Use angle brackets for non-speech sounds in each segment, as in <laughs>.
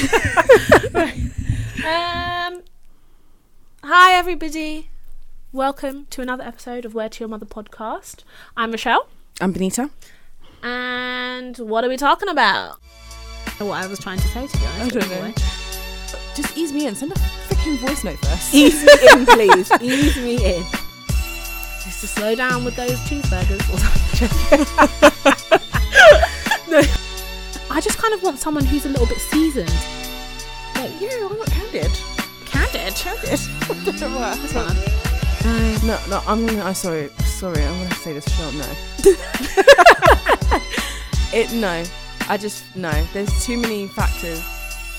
um, hi everybody. Welcome to another episode of Word to Your Mother podcast. I'm Michelle, I'm Benita. and what are we talking about? What I was trying to say to you. honest. I don't know. Just ease me in. Send a freaking voice note first. Ease me in, <laughs> please. Ease me in. Just to slow down with those cheeseburgers. <laughs> <laughs> no, I just kind of want someone who's a little bit seasoned. Like, yeah, I'm not candid. Candid. Candid. <laughs> That's fine. no, no, I'm gonna. I'm sorry. Sorry, I'm gonna say this short. No. <laughs> it no. I just no. There's too many factors.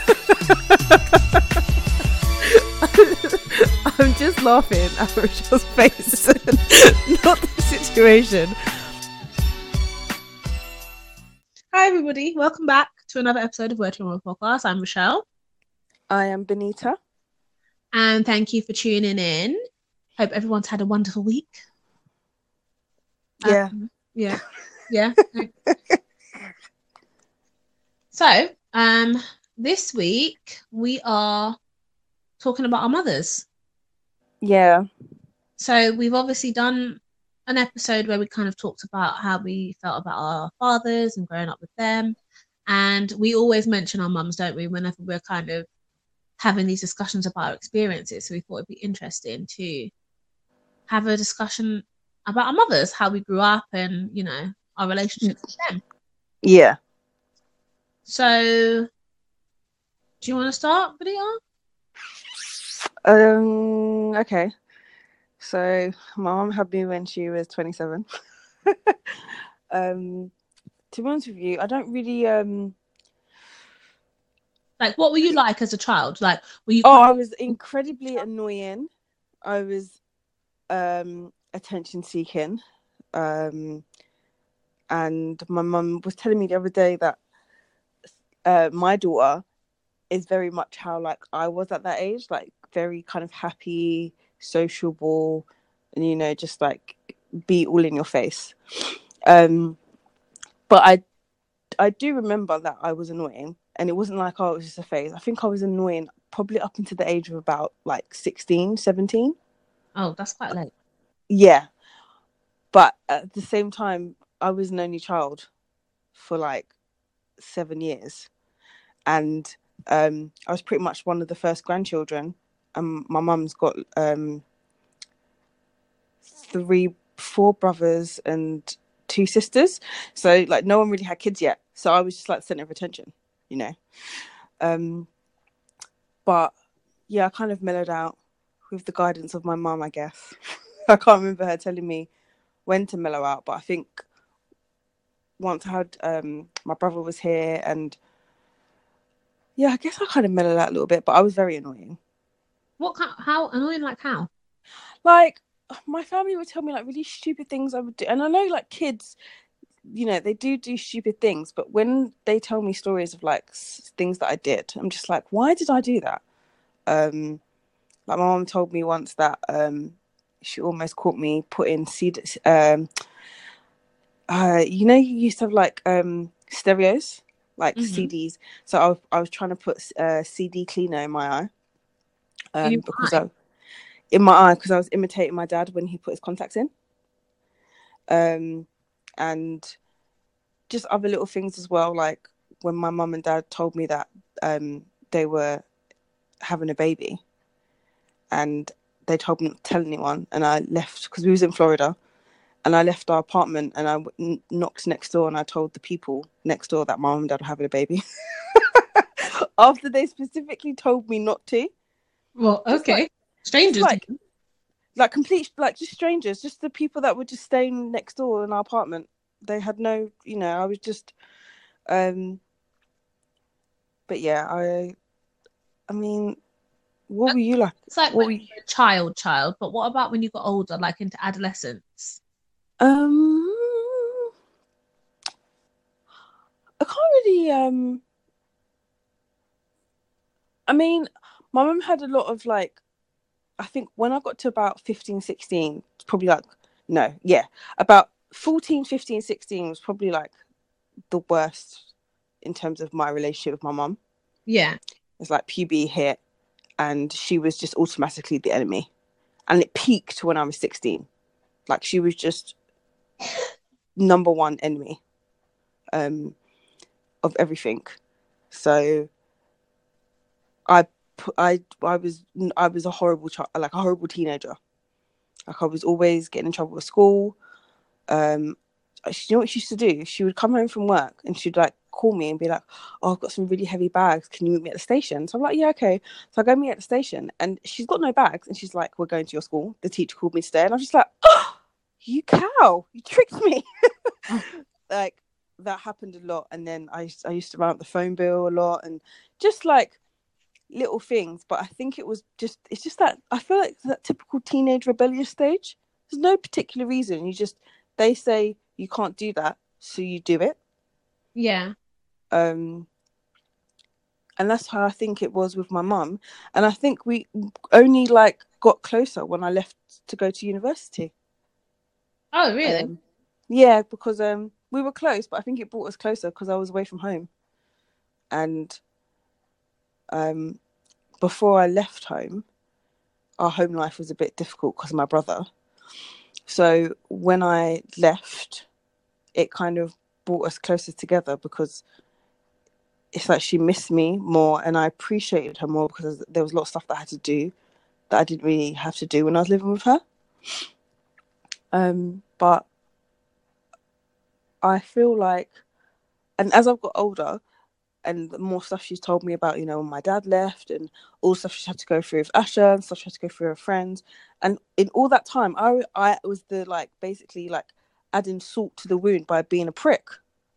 <laughs> I'm just laughing at Rachel's face, not the situation. Hi everybody, welcome back to another episode of Word to Your Mother podcast. I'm Michelle, I am Benita. and thank you for tuning in. Hope everyone's had a wonderful week. Yeah. Um, yeah. <laughs> Yeah. so, um, this week we are talking about our mothers. Yeah. So we've obviously done an episode where we kind of talked about how we felt about our fathers and growing up with them. And we always mention our mums, don't we, whenever we're kind of having these discussions about our experiences. So we thought it'd be interesting to have a discussion about our mothers, how we grew up and, you know, our relationships with them. Yeah. So do you want to start, Benita? Um. Okay. So, my mom had me when she was 27. <laughs> um. To be honest with you, I don't really. Um. Like, what were you like as a child? Like, were you Oh, I was incredibly annoying. I was um attention seeking. Um. And my mum was telling me the other day that uh, my daughter is very much how like I was at that age, like very kind of happy, sociable, and you know, just like be all in your face. Um, but I, I do remember that I was annoying, and it wasn't like oh, it was just a phase. I think I was annoying probably up until the age of about like 16, 17. Oh, that's quite late. Yeah, but at the same time, I was an only child for like seven years, and um, I was pretty much one of the first grandchildren. And my mum's got um, three, four brothers and two sisters. So like no one really had kids yet. So I was just like center of attention, you know. Um, but yeah, I kind of mellowed out with the guidance of my mum, I guess. <laughs> I can't remember her telling me when to mellow out, but I think once I had um, my brother was here and yeah, I guess I kind of mellowed out a little bit, but I was very annoying. What kind? How annoying? Like how? Like my family would tell me like really stupid things I would do, and I know like kids, you know, they do do stupid things, but when they tell me stories of like s- things that I did, I'm just like, why did I do that? Um, like my mom told me once that um, she almost caught me putting seed. Um, uh, you know, you used to have like um stereos, like Mhm. CDs. So I, was- I was trying to put uh, CD cleaner in my eye, um, because? I in my eye because I was imitating my dad when he put his contacts in. Um, and just other little things as well, like when my mum and dad told me that um they were having a baby, and they told me not to tell anyone, and I left because we was in Florida, and I left our apartment and I knocked next door and I told the people next door that my mum and dad were having a baby. <laughs> After they specifically told me not to, Well, okay. Strangers. like like complete like just strangers just the people that were just staying next door in our apartment they had no you know i was just um but yeah i i mean what were you like it's like what when were you're a child, child. But what about when you got older, like into adolescence? um i can't really um i mean my mum had a lot of like i think when i got to about 15 16 it's probably like no yeah about 14 15 16 was probably like the worst in terms of my relationship with my mum Yeah. It's like puberty hit, and she was just automatically the enemy, and it peaked when I was sixteen. Like she was just <laughs> number one enemy, um, of everything. So, I I I was I was a horrible child, like a horrible teenager. Like I was always getting in trouble at school. Um, she you know what she used to do? She would come home from work and she'd like call me and be like, "Oh, I've got some really heavy bags. Can you meet me at the station?" So I'm like, "Yeah, okay." So I go meet at the station and she's got no bags and she's like, "We're going to your school." The teacher called me today and I was just like, "Oh, you cow! You tricked me!" <laughs> like that happened a lot. And then I used- I used to run up the phone bill a lot and just like little things. But I think it was just it's just that I feel like that typical teenage rebellious stage. There's no particular reason. You just they say you can't do that, so you do it. Yeah. Um, and that's how I think it was with my mum. And I think we only like got closer when I left to go to university. Oh, really? Um, yeah, because um we were close, but I think it brought us closer because I was away from home. And um before I left home, our home life was a bit difficult because of my brother. So when I left, it kind of brought us closer together because it's like she missed me more and I appreciated her more because there was a lot of stuff that I had to do that I didn't really have to do when I was living with her. Um, but I feel like, and as I've got older, and the more stuff she's told me about, you know, when my dad left, and all stuff she's had to go through with Asha, and stuff she had to go through with her friends, and in all that time, I I was the like basically like adding salt to the wound by being a prick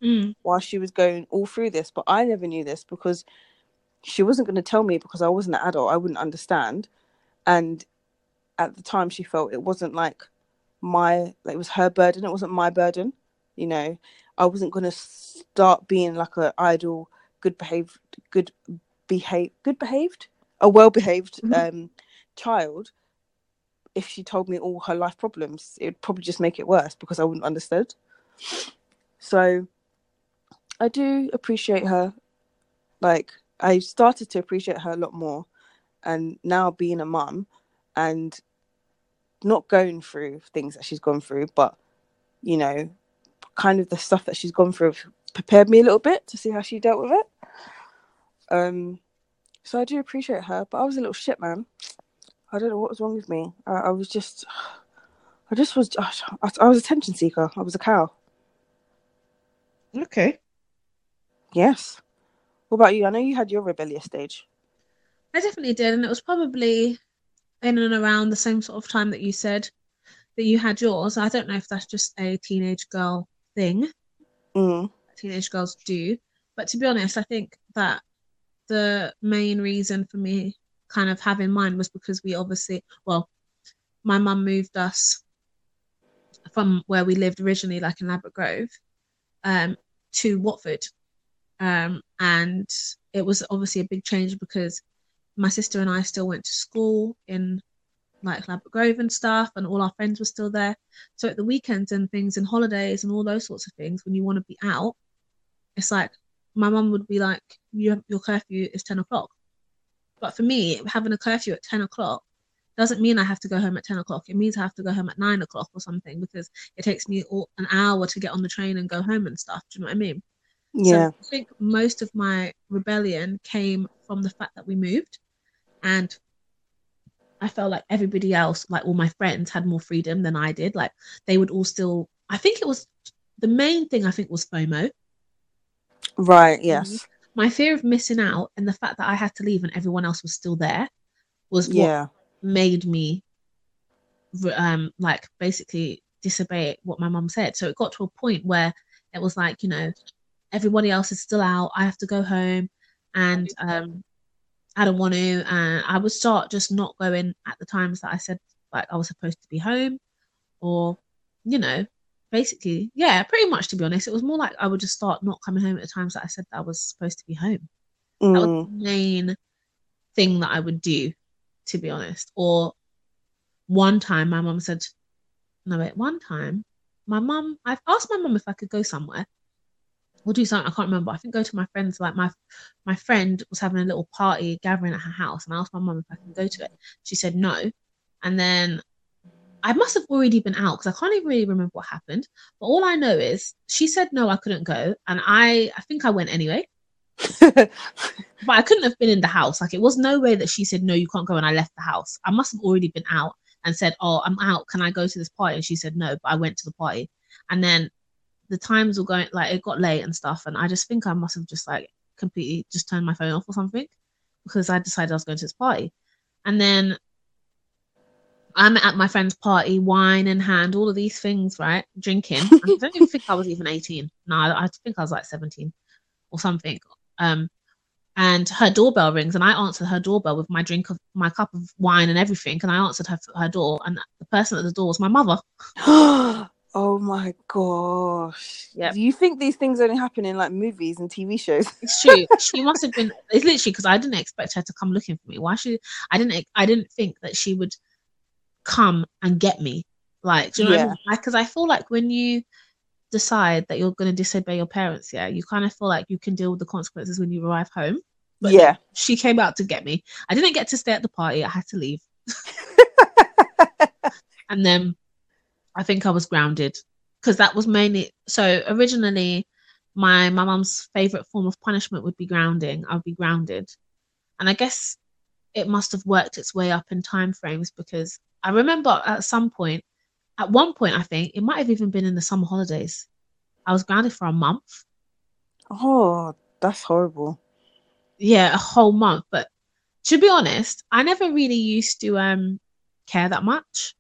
Mm. while she was going all through this, but I never knew this because she wasn't going to tell me because I wasn't an adult. I wouldn't understand, and at the time, she felt it wasn't like my like it was her burden. It wasn't my burden. You know, I wasn't going to start being like an idle, good behaved, good behave, good behaved, a well behaved Mhm. um child. If she told me all her life problems, it would probably just make it worse because I wouldn't understood. So I do appreciate her. Like I started to appreciate her a lot more, and now being a mum and not going through things that she's gone through, but you know, kind of the stuff that she's gone through prepared me a little bit to see how she dealt with it. Um, so I do appreciate her, but I was a little shit, man. I don't know what was wrong with me. I, I was just, I just was, I, I was a attention seeker. I was a cow. Okay. Yes. What about you? I know you had your rebellious stage. I definitely did, and it was probably in and around the same sort of time that you said that you had yours. I don't know if that's just a teenage girl thing Mm. teenage girls do, but to be honest, I think that the main reason for me kind of having mine was because we obviously, well, my mum moved us from where we lived originally, like in Ladbroke Grove, um, to Watford. Um, and it was obviously a big change because my sister and I still went to school in like Ladbroke Grove and stuff, and all our friends were still there. So at the weekends and things and holidays and all those sorts of things, when you want to be out, it's like my mum would be like, "Your your curfew is ten o'clock." But for me, having a curfew at ten o'clock doesn't mean I have to go home at ten o'clock. It means I have to go home at nine o'clock or something because it takes me all, an hour to get on the train and go home and stuff. Do you know what I mean? Yeah. So I think most of my rebellion came from the fact that we moved and I felt like everybody else, like all my friends, had more freedom than I did. Like they would all still I think it was the main thing I think was FOMO. Right. Yes. My fear of missing out and the fact that I had to leave and everyone else was still there was what Yeah. made me um like basically disobey what my mum said so it got to a point where it was like you know everybody else is still out i have to go home and um i don't want to and i would start just not going at the times that i said like i was supposed to be home or you know basically yeah pretty much to be honest it was more like i would just start not coming home at the times that i said that i was supposed to be home that was Mm. the main thing that I would do, to be honest. Or one time my mum said, no, wait, one time my mum, I've asked my mum if I could go somewhere. or do something. I can't remember. I think go to my friends. Like my my friend was having a little party gathering at her house, and I asked my mum if I can go to it. She said no, and then I must have already been out because I can't even really remember what happened. But all I know is she said no, I couldn't go, and I I think I went anyway. <laughs> but I couldn't have been in the house. Like it was no way that she said no, you can't go, and I left the house. I must have already been out and said, "Oh, I'm out. Can I go to this party?" And she said no, but I went to the party, and then the times were going like it got late and stuff, and I just think I must have just like completely just turned my phone off or something because I decided I was going to this party, and then I'm at my friend's party, wine in hand, all of these things, right? Drinking. I <laughs> don't even think I was even 18. No, I think I was like 17 or something. Um, and her doorbell rings, and I answered her doorbell with my drink of my cup of wine and everything, and I answered her her door, and the person at the door was my mother. <gasps> oh my gosh! Yeah. Do you think these things only happen in like movies and TV shows? <laughs> It's true. she must have been. It's literally because I didn't expect her to come looking for me. Why should I didn't I didn't think that she would come and get me. Like, do you know Yeah. what I mean? Because I feel like when you decide that you're going to disobey your parents, yeah, you kind of feel like you can deal with the consequences when you arrive home. But yeah. She came out to get me. I didn't get to stay at the party. I had to leave. <laughs> and then I think I was grounded because that was mainly so originally my my mum's favorite form of punishment would be grounding. I would be grounded, and I guess it must have worked its way up in time frames because I remember at some point, at one point, I think it might have even been in the summer holidays. I was grounded for a month. Oh, that's horrible. Yeah, a whole month. But to be honest, I never really used to um care that much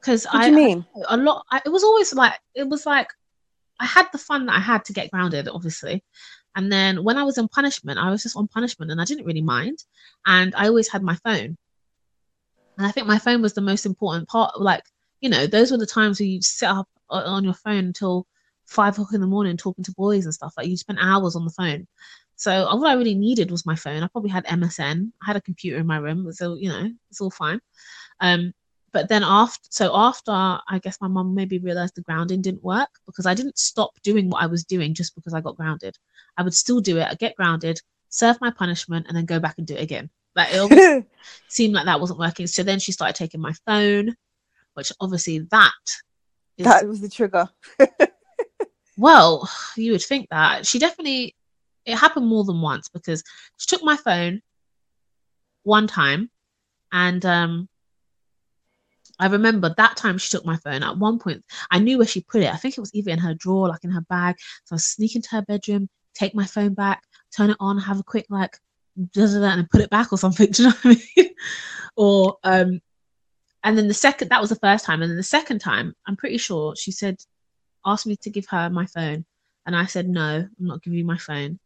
because I you mean? a lot. I, it was always like it was like I had the fun that I had to get grounded, obviously. And then when I was in punishment, I was just on punishment and I didn't really mind. And I always had my phone. And I think my phone was the most important part. Like, you know, those were the times where you sit up on your phone until five o'clock in the morning talking to boys and stuff. Like, you spent hours on the phone. So all I really needed was my phone. I probably had MSN. I had a computer in my room, so you know, it's all fine. Um, but then after, so after, I guess my mum maybe realized the grounding didn't work because I didn't stop doing what I was doing just because I got grounded. I would still do it. I get grounded, serve my punishment, and then go back and do it again. Like it <laughs> seemed like that wasn't working. So then she started taking my phone, which obviously that is that was the trigger. <laughs> well, you would think that she definitely it happened more than once because she took my phone one time and um I remember that time she took my phone. At one point, I knew where she put it. I think it was either in her drawer, like in her bag. So I sneak into her bedroom, take my phone back, turn it on, have a quick like, da, da, and put it back or something. <laughs> Do you know what I mean? or um, and then the second that was the first time, and then the second time, I'm pretty sure she said, asked me to give her my phone, and I said no, I'm not giving you my phone.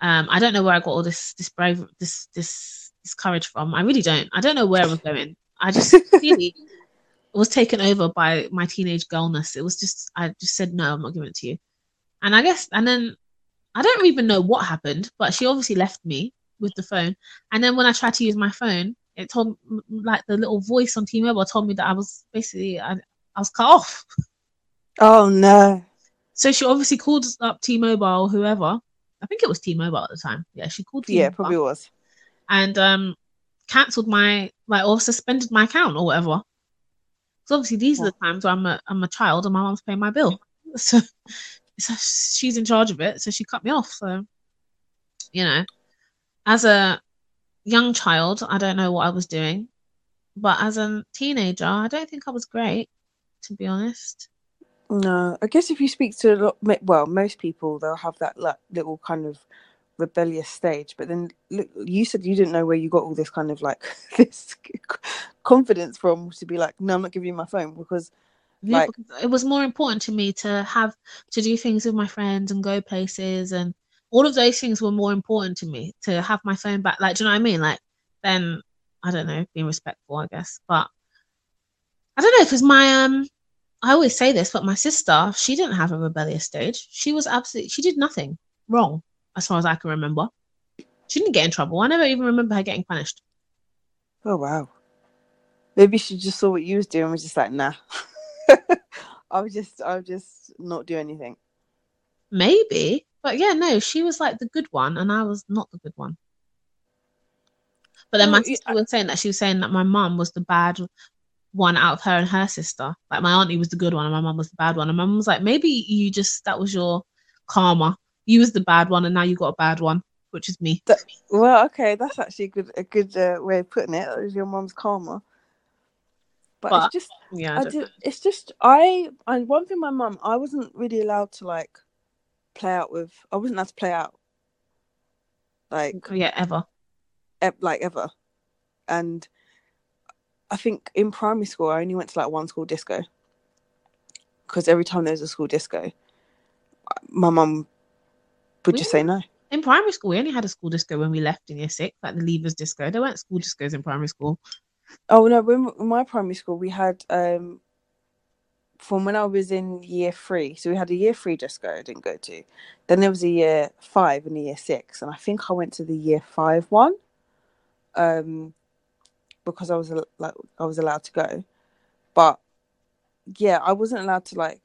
Um, I don't know where I got all this this brave this this this courage from. I really don't. I don't know where I was going. I just <laughs> really was taken over by my teenage girlness. It was just I just said no, I'm not giving it to you. And I guess and then I don't even know what happened, but she obviously left me with the phone. And then when I tried to use my phone, it told like the little voice on T-Mobile told me that I was basically I, I was cut off. <laughs> Oh no. So she obviously called up T-Mobile, whoever. I think it was T-Mobile at the time. Yeah, she called T-Mobile Yeah, probably was. and um cancelled my like or suspended my account or whatever. So obviously these are the times where I'm a I'm a child and my mom's paying my bill. <laughs> So, so she's in charge of it, so she cut me off. So you know, as a young child, I don't know what I was doing. But as a teenager, I don't think I was great, to be honest. No, I guess if you speak to a lot, well, most people they'll have that like little kind of rebellious stage. But then look, you said you didn't know where you got all this kind of like <laughs> this confidence from to be like, no, I'm not giving you my phone because Yeah, Like- it was more important to me to have to do things with my friends and go places and all of those things were more important to me to have my phone back like do you know what I mean? Like then I don't know being respectful I guess but I don't know because my um I always say this but my sister she didn't have a rebellious stage. She was absolutely she did nothing wrong as far as I can remember. She didn't get in trouble. I never even remember her getting punished. Oh wow, maybe she just saw what you was doing and was just like, nah. <laughs> <laughs> I'll just I'll just not do anything. maybe. But yeah, no, she was like the good one, and I was not the good one. But then my yeah, sister was saying that she was saying that my mum was the bad one out of her and her sister. Like my auntie was the good one, and my mum was the bad one. And my mum was like, maybe you just that was your karma. You was the bad one, and now you got a bad one, which is me. Well, okay, that's actually a good a good uh, way of putting it. That was your mum's karma. But, But- it's just Yeah, I I know. it's just I and one thing my mum I wasn't really allowed to like play out with I wasn't allowed to play out like yeah, ever. e- like ever and I think in primary school I only went to like one school disco because every time there was a school disco my mum would just say no In primary school, we only had a school disco when we left in year six, like the leavers disco. There weren't school discos in primary school. Oh no when in my primary school we had um from when I was in year three so we had a year three disco I didn't go to. Then there was a year five and a year six and I think I went to the year five one um because I was like I was allowed to go. But yeah I wasn't allowed to like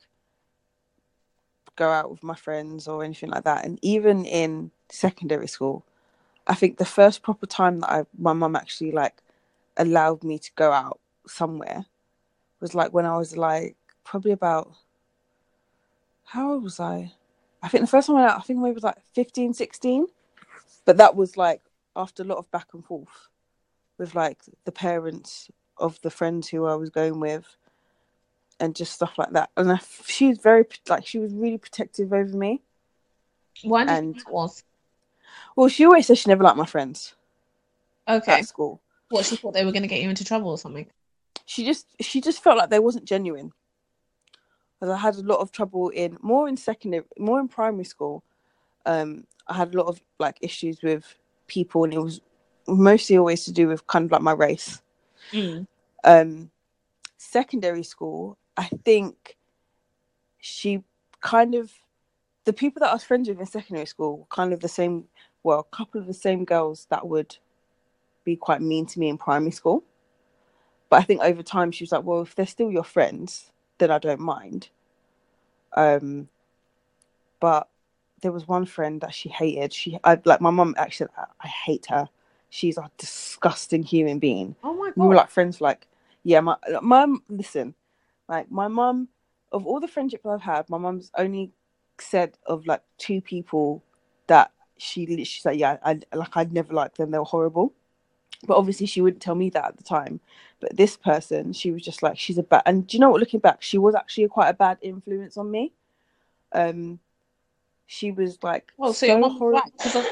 go out with my friends or anything like that. And even in secondary school I think the first proper time that I my mum actually like allowed me to go out somewhere was like when I was like probably about how old was I? I think the first time I went out, I think I was like 15, 16. But that was like after a lot of back and forth with like the parents of the friends who I was going with and just stuff like that. And I, she was very like she was really protective over me. Why And- you think that was? Well, she always said she never liked my friends Okay. at school. What she thought they were gonna get you into trouble or something. she just she just felt like they wasn't genuine because i had a lot of trouble in more in secondary more in primary school um i had a lot of like issues with people and it was mostly always to do with kind of like my race Mm. um secondary school i think she kind of the people that i was friends with in secondary school were kind of the same well a couple of the same girls that would be quite mean to me in primary school. But i think over time she was like well if they're still your friends then i don't mind. Um but there was one friend that she hated. She i like my mum actually I, hate her. She's a disgusting human being. Oh my god. we were like friends for like yeah my mum listen like my mum of all the friendships i've had my mum's only said of like two people that she literally she's like yeah i like i'd never liked them. They were horrible but obviously she wouldn't tell me that at the time but this person she was just like she's a bad and do you know what looking back she was actually quite a bad influence on me um she was like Well, so, was horrible right, 'cause I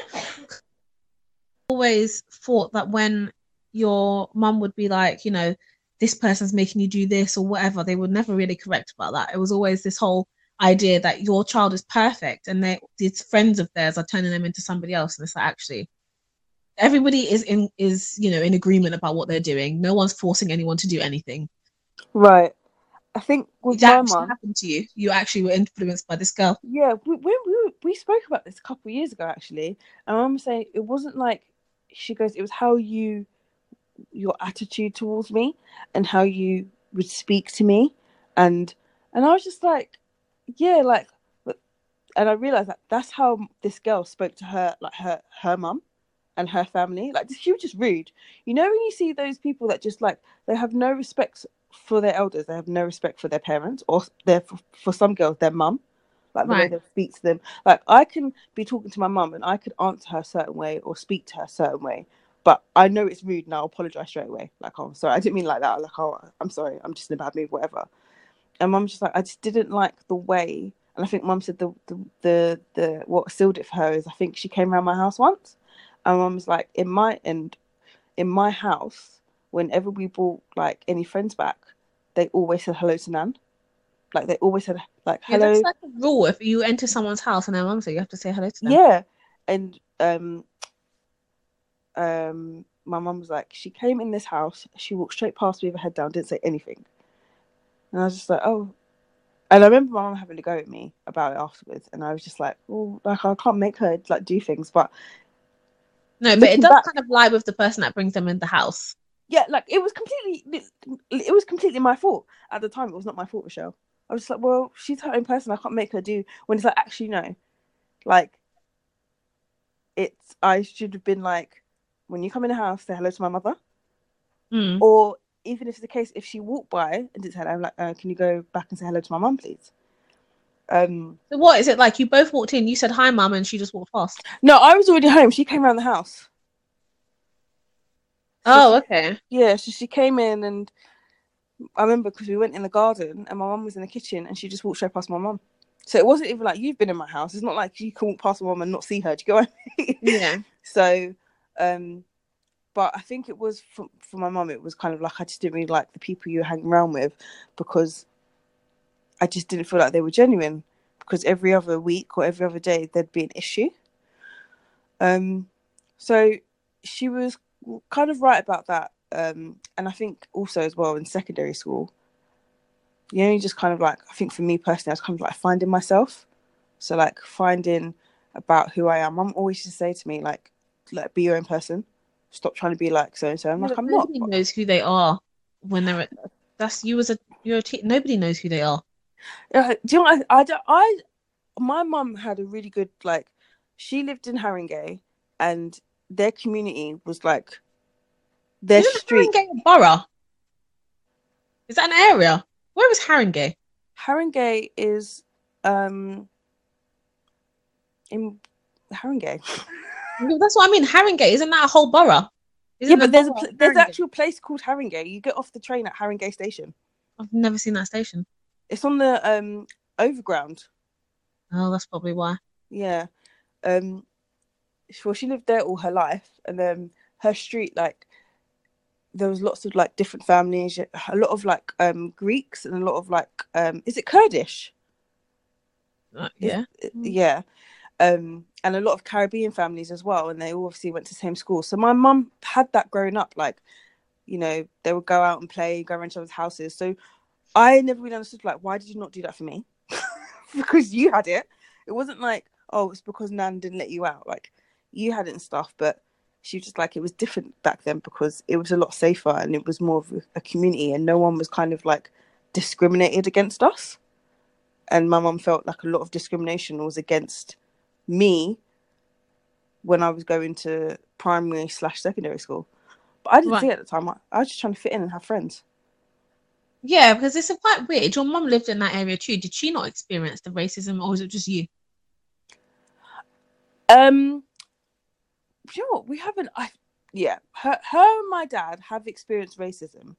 always thought that when your mum would be like, you know, this person's making you do this or whatever, they were never really correct about that. It was always this whole idea that your child is perfect and they these friends of theirs are turning them into somebody else. And it's like actually everybody is in is, you know, in agreement about what they're doing. No one's forcing anyone to do anything. right i think with That actually happened to you. You actually were influenced by this girl. Yeah, we we we, we spoke about this a couple of years ago actually, and I remember saying it wasn't like she goes. It was how you, your attitude towards me, and how you would speak to me, and and I was just like, yeah, like, and I realized that that's how this girl spoke to her, like her her mum, and her family. Like she was just rude. You know when you see those people that just like they have no respect for their elders, they have no respect for their parents, or their for, for some girls their mum like the way Right. they speak to them. Like I can be talking to my mum and I could answer her a certain way or speak to her a certain way, but I know it's rude and I'll apologize straight away. Like, oh, I'm sorry, I didn't mean like that. Like, oh, I'm sorry, I'm just in a bad mood, whatever. And mum's just like, I just didn't like the way. And I think mum said the the the, the what sealed it for her is I think she came around my house once, and mum was like, in my and in my house, whenever we brought like any friends back, they always said hello to Nan. Like they always said like hello. Yeah, that's like a rule. If you enter someone's house and their mum's says you have to say hello to them. Yeah, and um, um, my mum was like, she came in this house, she walked straight past me with her head down, didn't say anything, and I was just like, oh. And I remember my mum having to go at me about it afterwards, and I was just like, oh, like I can't make her like do things, but No, but it does back- kind of lie with the person that brings them in the house. yeah, like it was completely, it was completely my fault at the time. It was not my fault, Michelle. I was just like, well, she's her own person. I can't make her do when it's like, actually, no, Like, it's I should have been like, when you come in the house, say hello to my mother, Mm. or even if it's the case, if she walked by and didn't say hello, I'm like, uh, can you go back and say hello to my mum, please? Um, So what is it like? You both walked in. You said hi, mum, and she just walked past. no, I was already home. She came around the house. So Oh, okay. Yeah, so she came in and I remember because we went in the garden and my mum was in the kitchen and she just walked straight past my mum. So it wasn't even like you've been in my house. It's not like you can walk past my mum and not see her. Do you go? what I <laughs> mean? Yeah. So, um, but I think it was for, for my mum. It was kind of like I just didn't really like the people you were hanging around with because I just didn't feel like they were genuine. Because every other week or every other day there'd be an issue. Um, so she was kind of right about that. Um, and I think also as well in secondary school, you only just kind of like I think for me personally, I was kind of like finding myself. So like finding about who I am. Mum always used to say to me like, like be your own person. Stop trying to be like so and so. I'm like I'm not. nobody knows who they are when they're. At, that's you as a you're a te- nobody knows who they are. Yeah, do you know what I, I, don't- I my mum had a really good like she lived in Haringey and their community was like their Isn't street Haringey borough? Is that an area? Where is Haringey? Haringey is um in Haringey. <laughs> That's what I mean. Haringey isn't that a whole borough? yeah, Isn't the but there's a there's actually a place called Haringey. You get off the train at Haringey station. I've never seen that station. It's on the um overground. Oh, that's probably why. Yeah. Um well she lived there all her life and then her street like there was lots of like different families, a lot of like um Greeks and a lot of like um is it Kurdish? Uh, yeah. Uh, Yeah. Um and a lot of Caribbean families as well and they all obviously went to the same school. So my mum had that growing up like you know, they would go out and play, go around each other's houses. So I never really understood like why did you not do that for me? <laughs> because you had it. It wasn't like, oh, it's because Nan didn't let you out. Like you had it and stuff, but she was just like it was different back then because it was a lot safer and it was more of a- community and no one was kind of like discriminated against us. And my mum felt like a lot of discrimination was against me when I was going to primary slash secondary school. But I didn't Right. see it at the time. I, I was just trying to fit in and have friends. Yeah, because it's quite weird. Your mum lived in that area too. Did she not experience the racism, or was it just you? Um, you know what? We haven't. I yeah, her, her and my dad have experienced racism.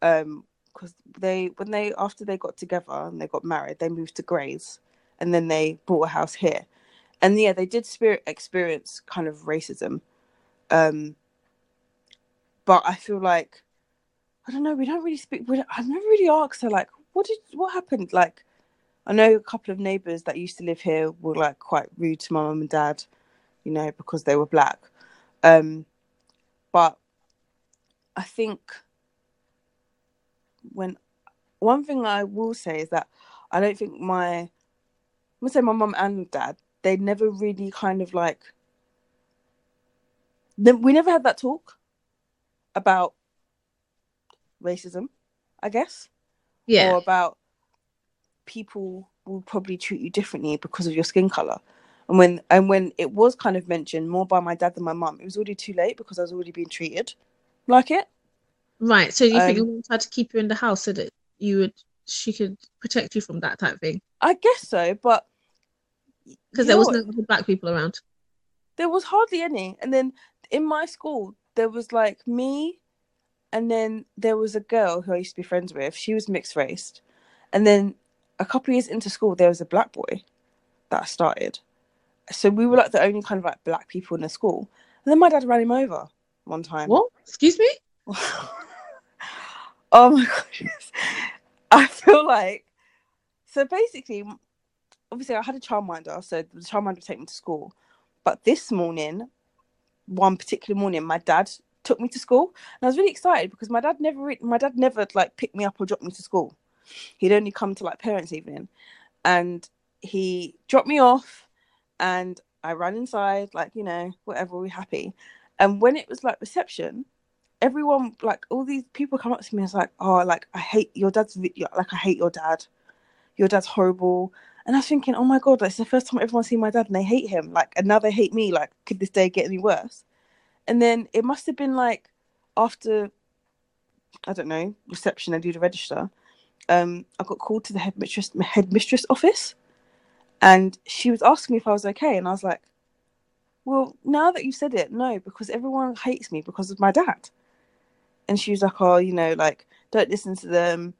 Um, because they when they after they got together and they got married, they moved to Grays, and then they bought a house here, and yeah, they did spirit experience kind of racism. Um, but I feel like I don't know. We don't really speak. Don't, I've never really asked her like, what did what happened? Like, I know a couple of neighbors that used to live here were like quite rude to my mum and dad, you know, because they were black. Um, but I think when one thing I will say is that I don't think my I'm gonna say my mum and dad they never really kind of like we never had that talk about racism, I guess Yeah. or about people will probably treat you differently because of your skin color. And when and when it was kind of mentioned more by my dad than my mum, it was already too late because I was already being treated like it. Right. So you think Um, your mum tried to keep you in the house so that you would she could protect you from that type of thing? I guess so, but Because there was what? no other black people around. there was hardly any. And then in my school, there was like me, and then there was a girl who I used to be friends with. She was mixed raced, and then a couple of years into school, there was a black boy that I started. So we were like the only kind of like black people in the school. And then my dad ran him over one time. What? Excuse me? <laughs> oh my gosh. <laughs> I feel like so basically obviously I had a childminder, so the childminder would take me to school. But this morning, one particular morning, my dad took me to school, and I was really excited because my dad never, re- my dad never like picked me up or dropped me to school. He'd only come to like parents' evening, and he dropped me off, and I ran inside, like you know, whatever, we happy. And when it was like reception, everyone like all these people come up to me and was like, oh, like I hate your dad's like I hate your dad, your dad's horrible. And I was thinking, oh my god, like, it's the first time everyone's seen my dad and they hate him. Like, and now they hate me. Like, could this day get any worse? And then it must have been like after, I don't know, reception. I do the register. Um, I got called to the headmistress headmistress office, and she was asking me if I was okay, and I was like, well, now that you said it, no, because everyone hates me because of my dad. And she was like, oh, you know, like don't listen to them.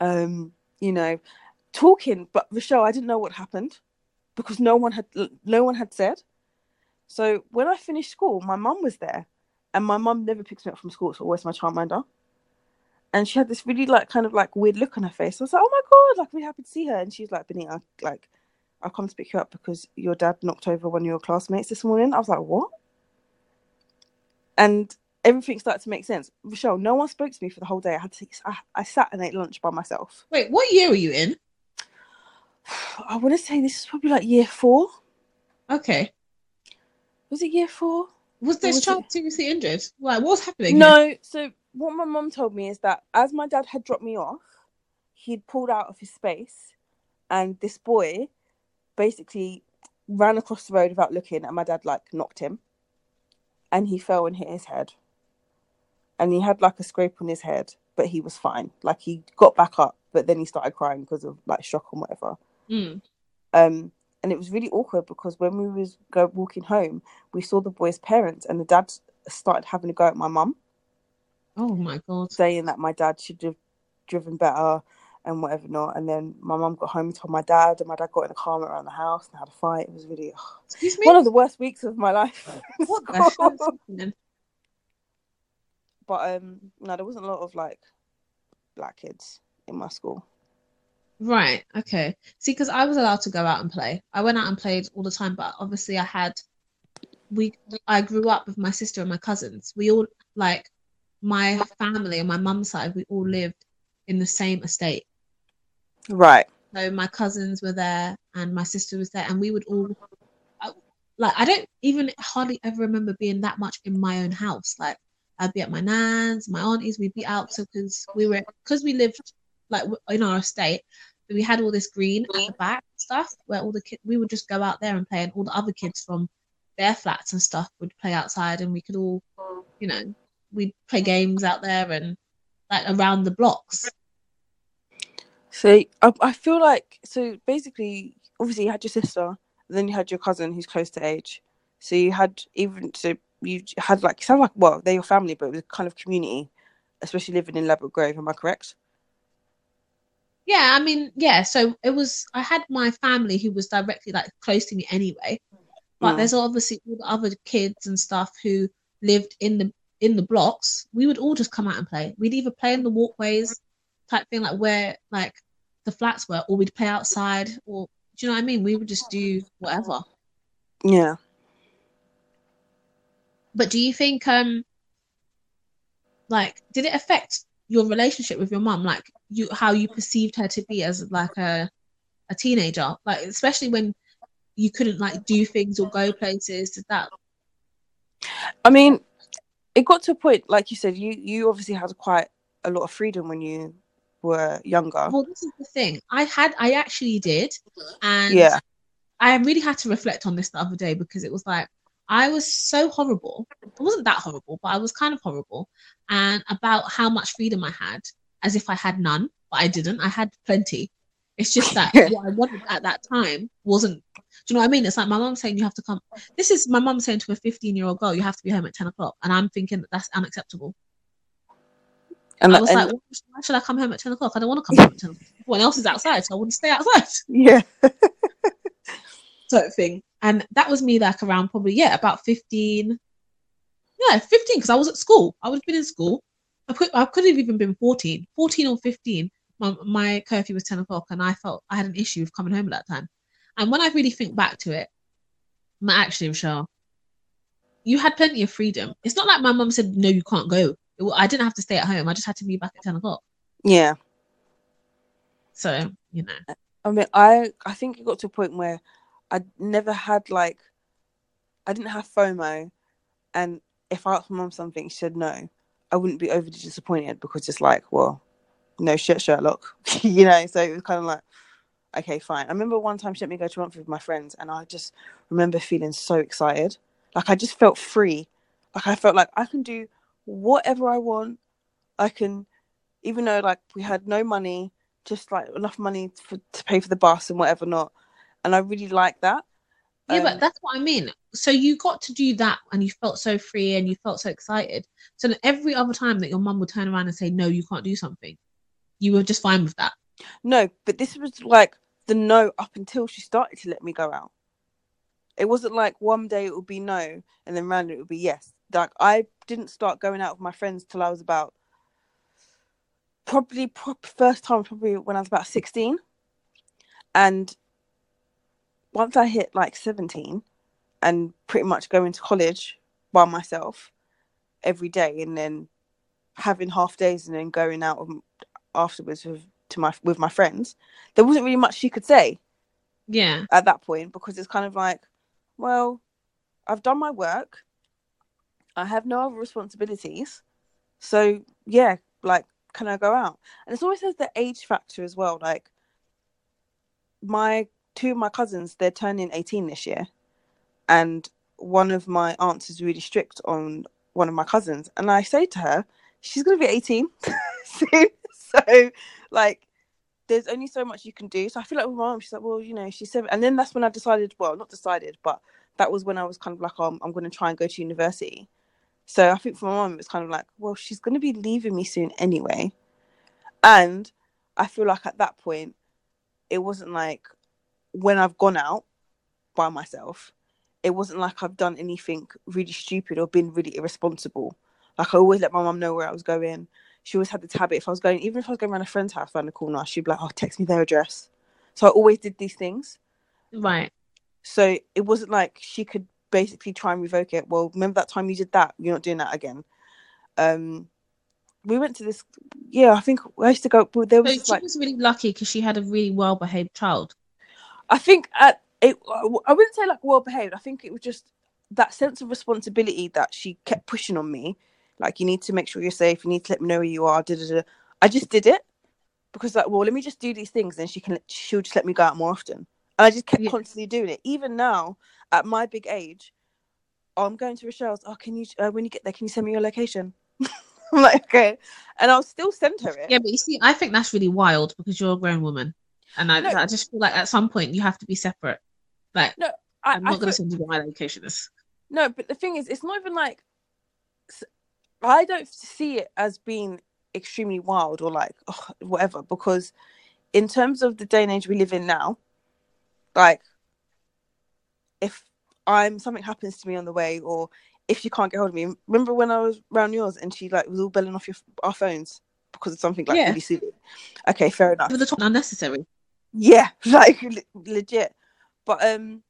Um, you know, talking, but Rochelle, I didn't know what happened because no one had no one had said. So when I finished school, my mum was there, and my mum never picks me up from school. It's always my childminder, and she had this really like kind of like weird look on her face. I was like, oh my god, like really happy to see her, and she's like, Benita, like I'll come to pick you up because your dad knocked over one of your classmates this morning. I was like, what? And everything started to make sense. Rochelle, no one spoke to me for the whole day. I had to. I, I sat and ate lunch by myself. Wait, what year were you in? <sighs> I want to say this is probably like year four. Okay. Was it year four? Was this was it- child seriously injured? Like, what's happening? here? No. So what my mum told me is that as my dad had dropped me off, he'd pulled out of his space, and this boy basically ran across the road without looking, and my dad like knocked him, and he fell and hit his head, and he had like a scrape on his head, but he was fine. Like he got back up, but then he started crying because of like shock and whatever. Mm. Um, and it was really awkward because when we was go walking home, we saw the boy's parents, and the dad started having a go at my mum, Oh my god. saying that my dad should have driven better and whatever not. And then my mum got home and told my dad, and my dad got in a car and around the house and had a fight. It was really Excuse me. one of the worst weeks of my life. <laughs> what the hell is school. happening? but um, no, there wasn't a lot of like black kids in my school. Right. Okay. See, because I was allowed to go out and play. I went out and played all the time, but obviously I had we I grew up with my sister and my cousins. We all like my family on my mum's side, we all lived in the same estate. Right. So my cousins were there and my sister was there, and we would all like I don't even hardly ever remember being that much in my own house. Like I'd be at my nan's, my aunties, we'd be out so because we were because we lived like in our estate, we had all this green at the back stuff where all the kids we would just go out there and play, and all the other kids from their flats and stuff would play outside, and we could all, you know, we'd play games out there and like around the blocks. So I, I feel like so basically, obviously, you had your sister, then you had your cousin who's close to age. So you had even so you had like sound like well they're your family, but it was kind of community, especially living in Ladbroke Grove. Am I correct? Yeah, I mean, yeah, so it was I had my family who was directly like close to me anyway. But Mm. there's obviously all the other kids and stuff who lived in the in the blocks. We would all just come out and play. We'd either play in the walkways type thing, like where like the flats were, or we'd play outside, or do you know what I mean? We would just do whatever. Yeah. But do you think um like did it affect your relationship with your mum? Like you how you perceived her to be as like a a teenager? Like especially when you couldn't like do things or go places, did that I mean, it got to a point, like you said, you you obviously had quite a lot of freedom when you were younger. well this is the thing. I had I actually did and Yeah. I really had to reflect on this the other day because it was like I was so horrible. I wasn't that horrible, but I was kind of horrible. And about how much freedom I had, as if I had none, but I didn't. I had plenty. It's just that <laughs> what I wanted at that time wasn't. Do you know what I mean? It's like my mum saying you have to come. This is my mom saying to a 15 year old girl, you have to be home at 10 o'clock. And I'm thinking that that's unacceptable. And, I was and- like, why should I come home at 10 o'clock? I don't want to come home at 10 o'clock. Everyone else is outside, so I want to stay outside. yeah. <laughs> sort of thing. And that was me like around probably, yeah, about 15. Yeah, 15, because I was at school. I would have been in school. I could I could have even been 14. 14 or 15. My, my curfew was 10 o'clock and I felt I had an issue with coming home at that time. And when I really think back to it, I'm like, actually, Michelle, you had plenty of freedom. It's not like my mum said, no, you can't go. It I didn't have to stay at home. I just had to be back at 10 o'clock. Yeah. So, you know. I mean, I I think it got to a point where I never had like, I didn't have FOMO, and if I asked my mum something, she said no, I wouldn't be overly disappointed because it's like, well, no shit, Sherlock, <laughs> you know. So it was kind of like, Okay, fine. I remember one time she let me go to Romford with my friends, and I just remember feeling so excited. Like I just felt free. Like I felt like I can do whatever I want. I can, even though like we had no money, just like enough money for, to pay for the bus and whatever not. And I really like that. Yeah, Um, but that's what I mean. So you got to do that and you felt so free and you felt so excited. So every other time that your mum would turn around and say, No, you can't do something, you were just fine with that. No, but this was like the no up until she started to let me go out. It wasn't like one day it would be no and then random it would be yes. Like I didn't start going out with my friends till I was about probably pro- first time probably when I was about 16. And once I hit like 17 and pretty much going to college by myself every day and then having half days and then going out afterwards with to my with my friends, there wasn't really much she could say Yeah. at that point because it's kind of like, well, I've done my work. I have no other responsibilities. So yeah, like can I go out? And it's always the age factor as well. Like my two of my cousins, they're turning 18 this year. And one of my aunts is really strict on one of my cousins. And I say to her, she's gonna be 18 <laughs> soon. So like there's only so much you can do. So I feel like with my mom, she's like, well, you know, she's seven. And then that's when I decided, well, not decided, but that was when I was kind of like, oh, I'm, I'm going to try and go to university. So I think for my mom, it was kind of like, well, she's going to be leaving me soon anyway. And I feel like at that point, it wasn't like when I've gone out by myself, it wasn't like I've done anything really stupid or been really irresponsible. Like I always let my mum know where I was going she always had this habit if I was going, even if I was going around a friend's house around the corner, she'd be like, oh, text me their address. So I always did these things. Right. So it wasn't like she could basically try and revoke it. Well, remember that time you did that? You're not doing that again. Um, we went to this. Yeah, I think I used to go. There was So she like, was really lucky because she had a really well behaved child. I think at it. I wouldn't say like well behaved. I think it was just that sense of responsibility that she kept pushing on me. Like you need to make sure you're safe. You need to let me know where you are. Da, da, da. I just did it because like, well, let me just do these things, and she can. She'll just let me go out more often. And I just kept Yeah. constantly doing it. Even now, at my big age, oh, I'm going to Rochelle's. Oh, can you uh, when you get there, can you send me your location? <laughs> I'm like, okay, and I'll still send her it. Yeah, but you see, I think that's really wild because you're a grown woman. And I, No. I just feel like at some point you have to be separate. Like, I, I'm not going to send you what my location is. No, but the thing is, it's not even like I don't see it as being extremely wild or like ugh, whatever. Because in terms of the day and age we live in now, like if I'm something happens to me on the way, or if you can't get hold of me, remember when I was around yours and she like was all belling off your our phones because of something like Yeah. really silly. Okay, fair enough. Over the top, unnecessary. Yeah, <laughs> like le- legit. But um,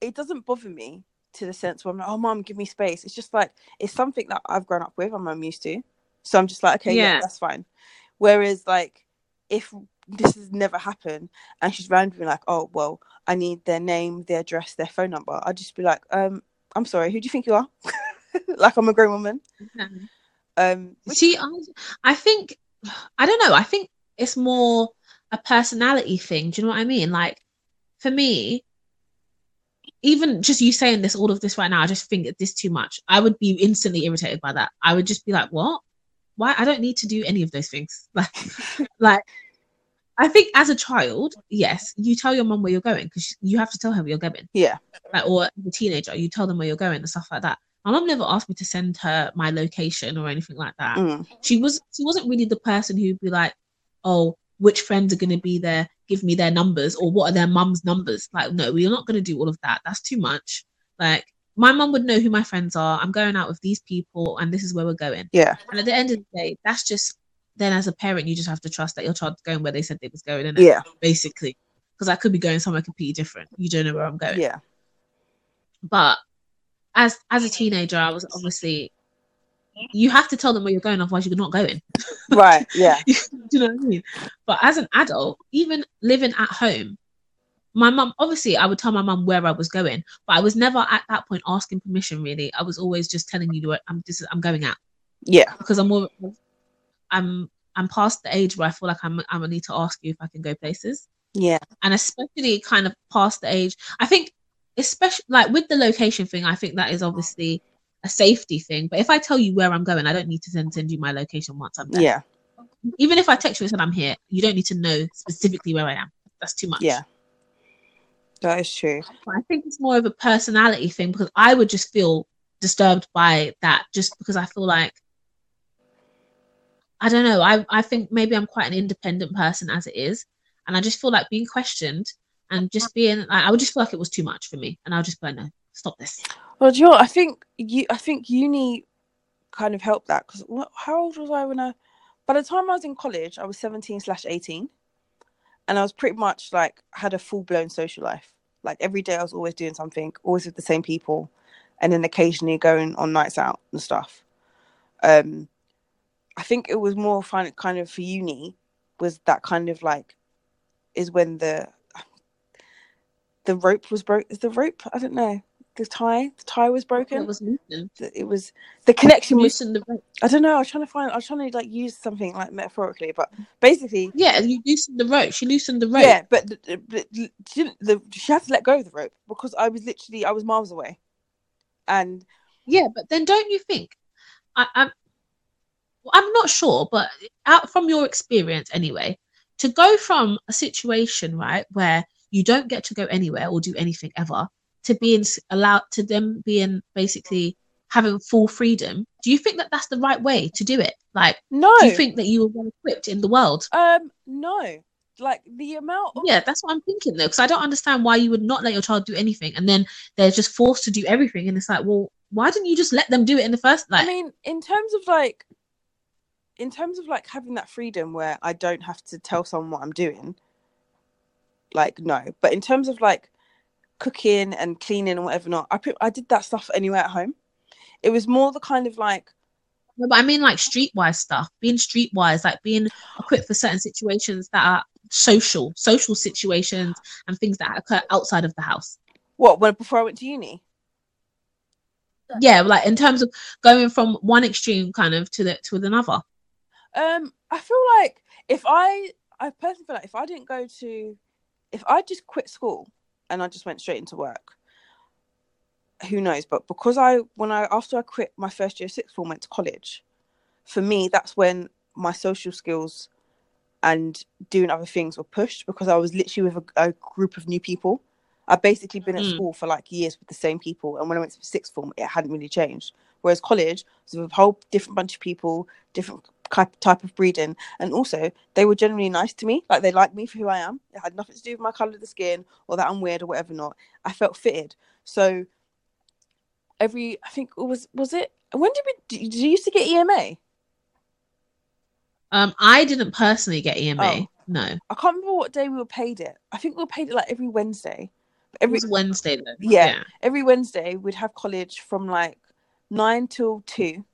it doesn't bother me to the sense where I'm like, oh, mom, give me space. It's just like it's something that I've grown up with and I'm used to. So I'm just like, okay, yeah, Yeah. that's fine. Whereas like if this has never happened and she's randomly like, oh, well, I need their name, their address, their phone number, I'd just be like, um, I'm sorry, who do you think you are? <laughs> like I'm a grown woman. Um, which- See, I, I think, I don't know. I think it's more a personality thing. Do you know what I mean? Like, for me, even just you saying this, all of this right now, I just think this too much. I would be instantly irritated by that. I would just be like, what? Why? I don't need to do any of those things. <laughs> Like, like, I think as a child, yes, you tell your mom where you're going because you have to tell her where you're going yeah, like or the teenager, you tell them where you're going and stuff like that. My mom never asked me to send her my location or anything like that. mm, She was she wasn't really the person who'd be like, oh, which friends are gonna be there? Give me their numbers or what are their mum's numbers? Like, no, we're not gonna do all of that. That's too much. Like my mum would know who my friends are. I'm going out with these people and this is where we're going. yeah, And at the end of the day, that's just then as a parent, you just have to trust that your child's going where they said they was going, and yeah, basically. Because I could be going somewhere completely different. You don't know where I'm going yeah, but as as a teenager i was obviously you have to tell them where you're going otherwise you're not going. <laughs> Right, yeah, <laughs> do you know what i mean? But as an adult even living at home my mum obviously i would tell my mum where i was going but i was never at that point asking permission really. I was always just telling you where i'm just i'm going out. Yeah, because i'm more i'm i'm past the age where i feel like i'm i need to ask you if i can go places. Yeah. and especially kind of past the age. I think, especially like with the location thing, I think that is mm. obviously a safety thing. But if I tell you where I'm going, I don't need to then send you my location once I'm there. Yeah. Even if I text you and said I'm here, you don't need to know specifically where I am. That's too much. Yeah. That is true. But I think it's more of a personality thing because I would just feel disturbed by that just because I feel like I don't know. I I think maybe I'm quite an independent person as it is, and I just feel like being questioned and just being like, I would just feel like it was too much for me, and I'll just go no, stop this. Well, do you know? I think you. I think uni kind of helped that because how old was I when I? By the time I was in college, I was seventeen slash eighteen, and I was pretty much like had a full blown social life. Like every day, I was always doing something, always with the same people, and then occasionally going on nights out and stuff. Um, I think it was more fun, kind of for uni, was that kind of like, is when the the rope was broke. Is the rope? I don't know. The tie, the tie was broken. It was loosened. it was the connection was Loosened the rope. I don't know, I was trying to find I was trying to like use something like metaphorically, but basically Yeah, you loosened the rope. She loosened the rope. yeah, but the, the- she didn't the, she had to let go of the rope because I was literally I was miles away. And Yeah, but then don't you think? I, I'm I'm not sure, but out from your experience anyway, to go from a situation right where you don't get to go anywhere or do anything ever to being allowed to them being basically having full freedom. Do you think that that's the right way to do it? Like, no do you think that you were well equipped in the world? um no. Like the amount of Yeah, that's what I'm thinking though, because I don't understand why you would not let your child do anything and then they're just forced to do everything, and it's like, well, why didn't you just let them do it in the first? Like, I mean, in terms of like in terms of like having that freedom where I don't have to tell someone what I'm doing, like no. But in terms of like cooking and cleaning and whatever not, I pre- I did that stuff anyway at home. It was more the kind of like No, but I mean like streetwise stuff, being streetwise, like being equipped for certain situations that are social, social situations and things that occur outside of the house. what when before I went to uni. Yeah, like in terms of going from one extreme kind of to the to another. Um, I feel like if I, I personally feel like if I didn't go to, if I just quit school and I just went straight into work, who knows? But because I, when I after I quit my first year of sixth form, went to college, for me that's when my social skills and doing other things were pushed because I was literally with a, a group of new people. I'd basically been at Mm. school for like years with the same people, and when I went to sixth form, it hadn't really changed. Whereas college was with a whole different bunch of people, different type type of breeding, and also they were generally nice to me. Like they liked me for who I am. It had nothing to do with my color of the skin or that I'm weird or whatever. Not. I felt fitted. So every, I think was was it when did we? Did you used to get EMA? Um, I didn't personally get EMA. Oh. No, I can't remember what day we were paid it. I think we were paid it like every Wednesday. Every Wednesday though. Yeah. every Wednesday we'd have college from like nine till two,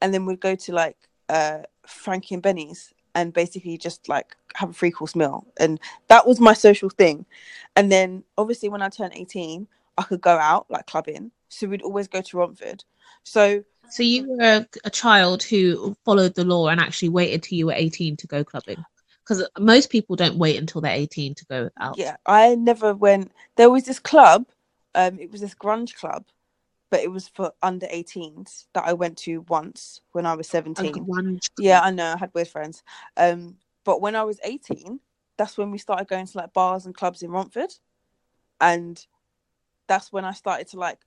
and then we'd go to like uh Frankie and Benny's and basically just like have a three course meal, and that was my social thing. And then obviously when I turned eighteen, I could go out like clubbing, so we'd always go to Romford. So So you were a, a child who followed the law and actually waited till you were 18 to go clubbing. Because most people don't wait until they're 18 to go out. yeah, I never went. There was this club, um, it was this grunge club, but it was for under 18s that I went to once when I was 17. grunge Yeah, I know. I had weird friends. Um, but when I was 18, that's when we started going to like bars and clubs in Romford. And that's when I started to like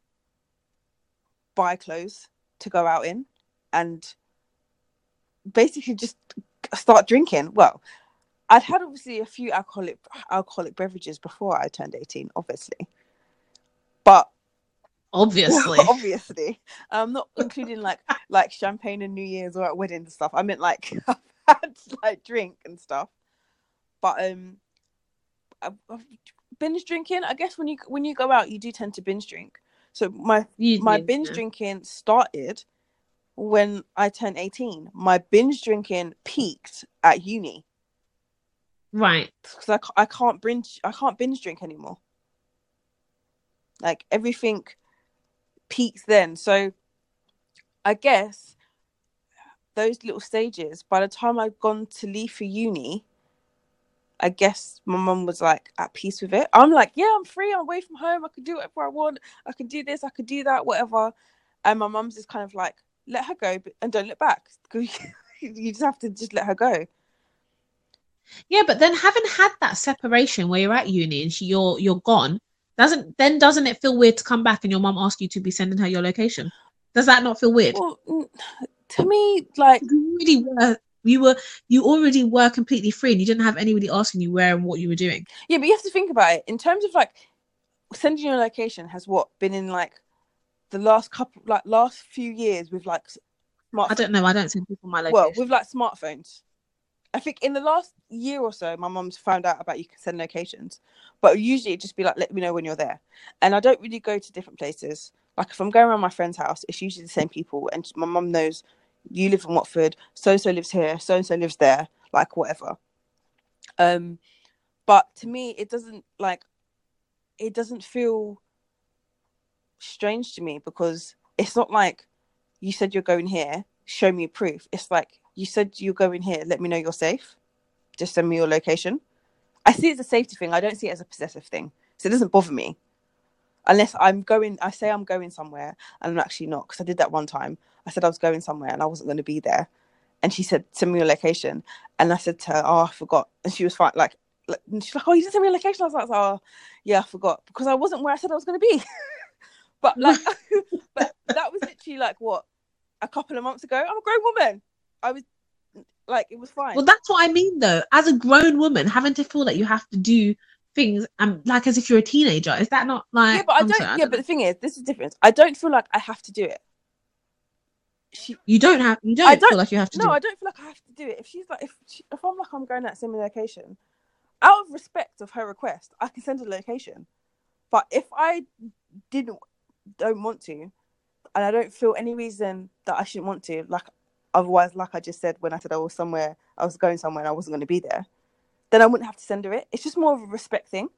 buy clothes to go out in and basically just start drinking. Well, I'd had obviously a few alcoholic alcoholic beverages before I turned 18, obviously. But Obviously. <laughs> obviously i'm not including like like champagne and new year's or at weddings and stuff i meant like <laughs> i've had like drink and stuff but um I've, I've binge drinking i guess when you when you go out you do tend to binge drink so my You my did, binge yeah. drinking started when i turned 18 my binge drinking peaked at uni Right. because I, I can't binge I can't binge drink anymore. Like everything peaks then. So I guess those little stages, by the time I'd gone to leave for uni, I guess my mum was like at peace with it. I'm like, yeah, I'm free. I'm away from home. I can do whatever I want. I can do this. I can do that. Whatever. And my mum's just kind of like, let her go, and don't look back. <laughs> you just have to just let her go. Yeah, but then having had that separation where you're at uni and she, you're you're gone, doesn't then doesn't it feel weird to come back and your mom ask you to be sending her your location? Does that not feel weird? Well, to me, like you really were you were you already were completely free and you didn't have anybody asking you where and what you were doing. Yeah, but you have to think about it in terms of like sending your location has what been in like the last couple like last few years with like smart. I don't know. I don't send people my location. Well, with like smartphones. I think in the last year or so, my mum's found out about you can send locations, but usually it just be like, let me know when you're there. And I don't really go to different places. Like if I'm going around my friend's house, it's usually the same people, and my mum knows you live in Watford, so and so lives here, so and so lives there, like whatever. Um, but to me, it doesn't like, it doesn't feel strange to me because it's not like you said you're going here, show me proof. It's like you said you're going here, let me know you're safe. Just send me your location. I see it as a safety thing. I don't see it as a possessive thing. So it doesn't bother me. Unless I'm going, I say I'm going somewhere and I'm actually not. Because I did that one time. I said I was going somewhere and I wasn't going to be there. And she said, send me your location. And I said to her, oh, I forgot. And she was fine. Like, like she's like, oh, you didn't send me your location. I was like, oh, yeah, I forgot. Because I wasn't where I said I was going to be. <laughs> but like, <laughs> but that was literally like, what, a couple of months ago? I'm a grown woman. I was like it was fine. Well, that's what I mean though. As a grown woman, having to feel that you have to do things and um, like as if you're a teenager, is that not like? Yeah, but I don't. Sorry, I yeah, don't but the thing is, this is different. I don't feel like I have to do it. She, you don't have. You don't, I don't feel like you have to. No, I don't feel like I have to do it. If she's like, if she, if I'm like, I'm going that same location, out of respect of her request, I can send a location. But if I didn't, don't want to, and I don't feel any reason that I shouldn't want to, like Otherwise, like I just said, when I said I was somewhere, I was going somewhere and I wasn't going to be there, then I wouldn't have to send her it. It's just more of a respect thing.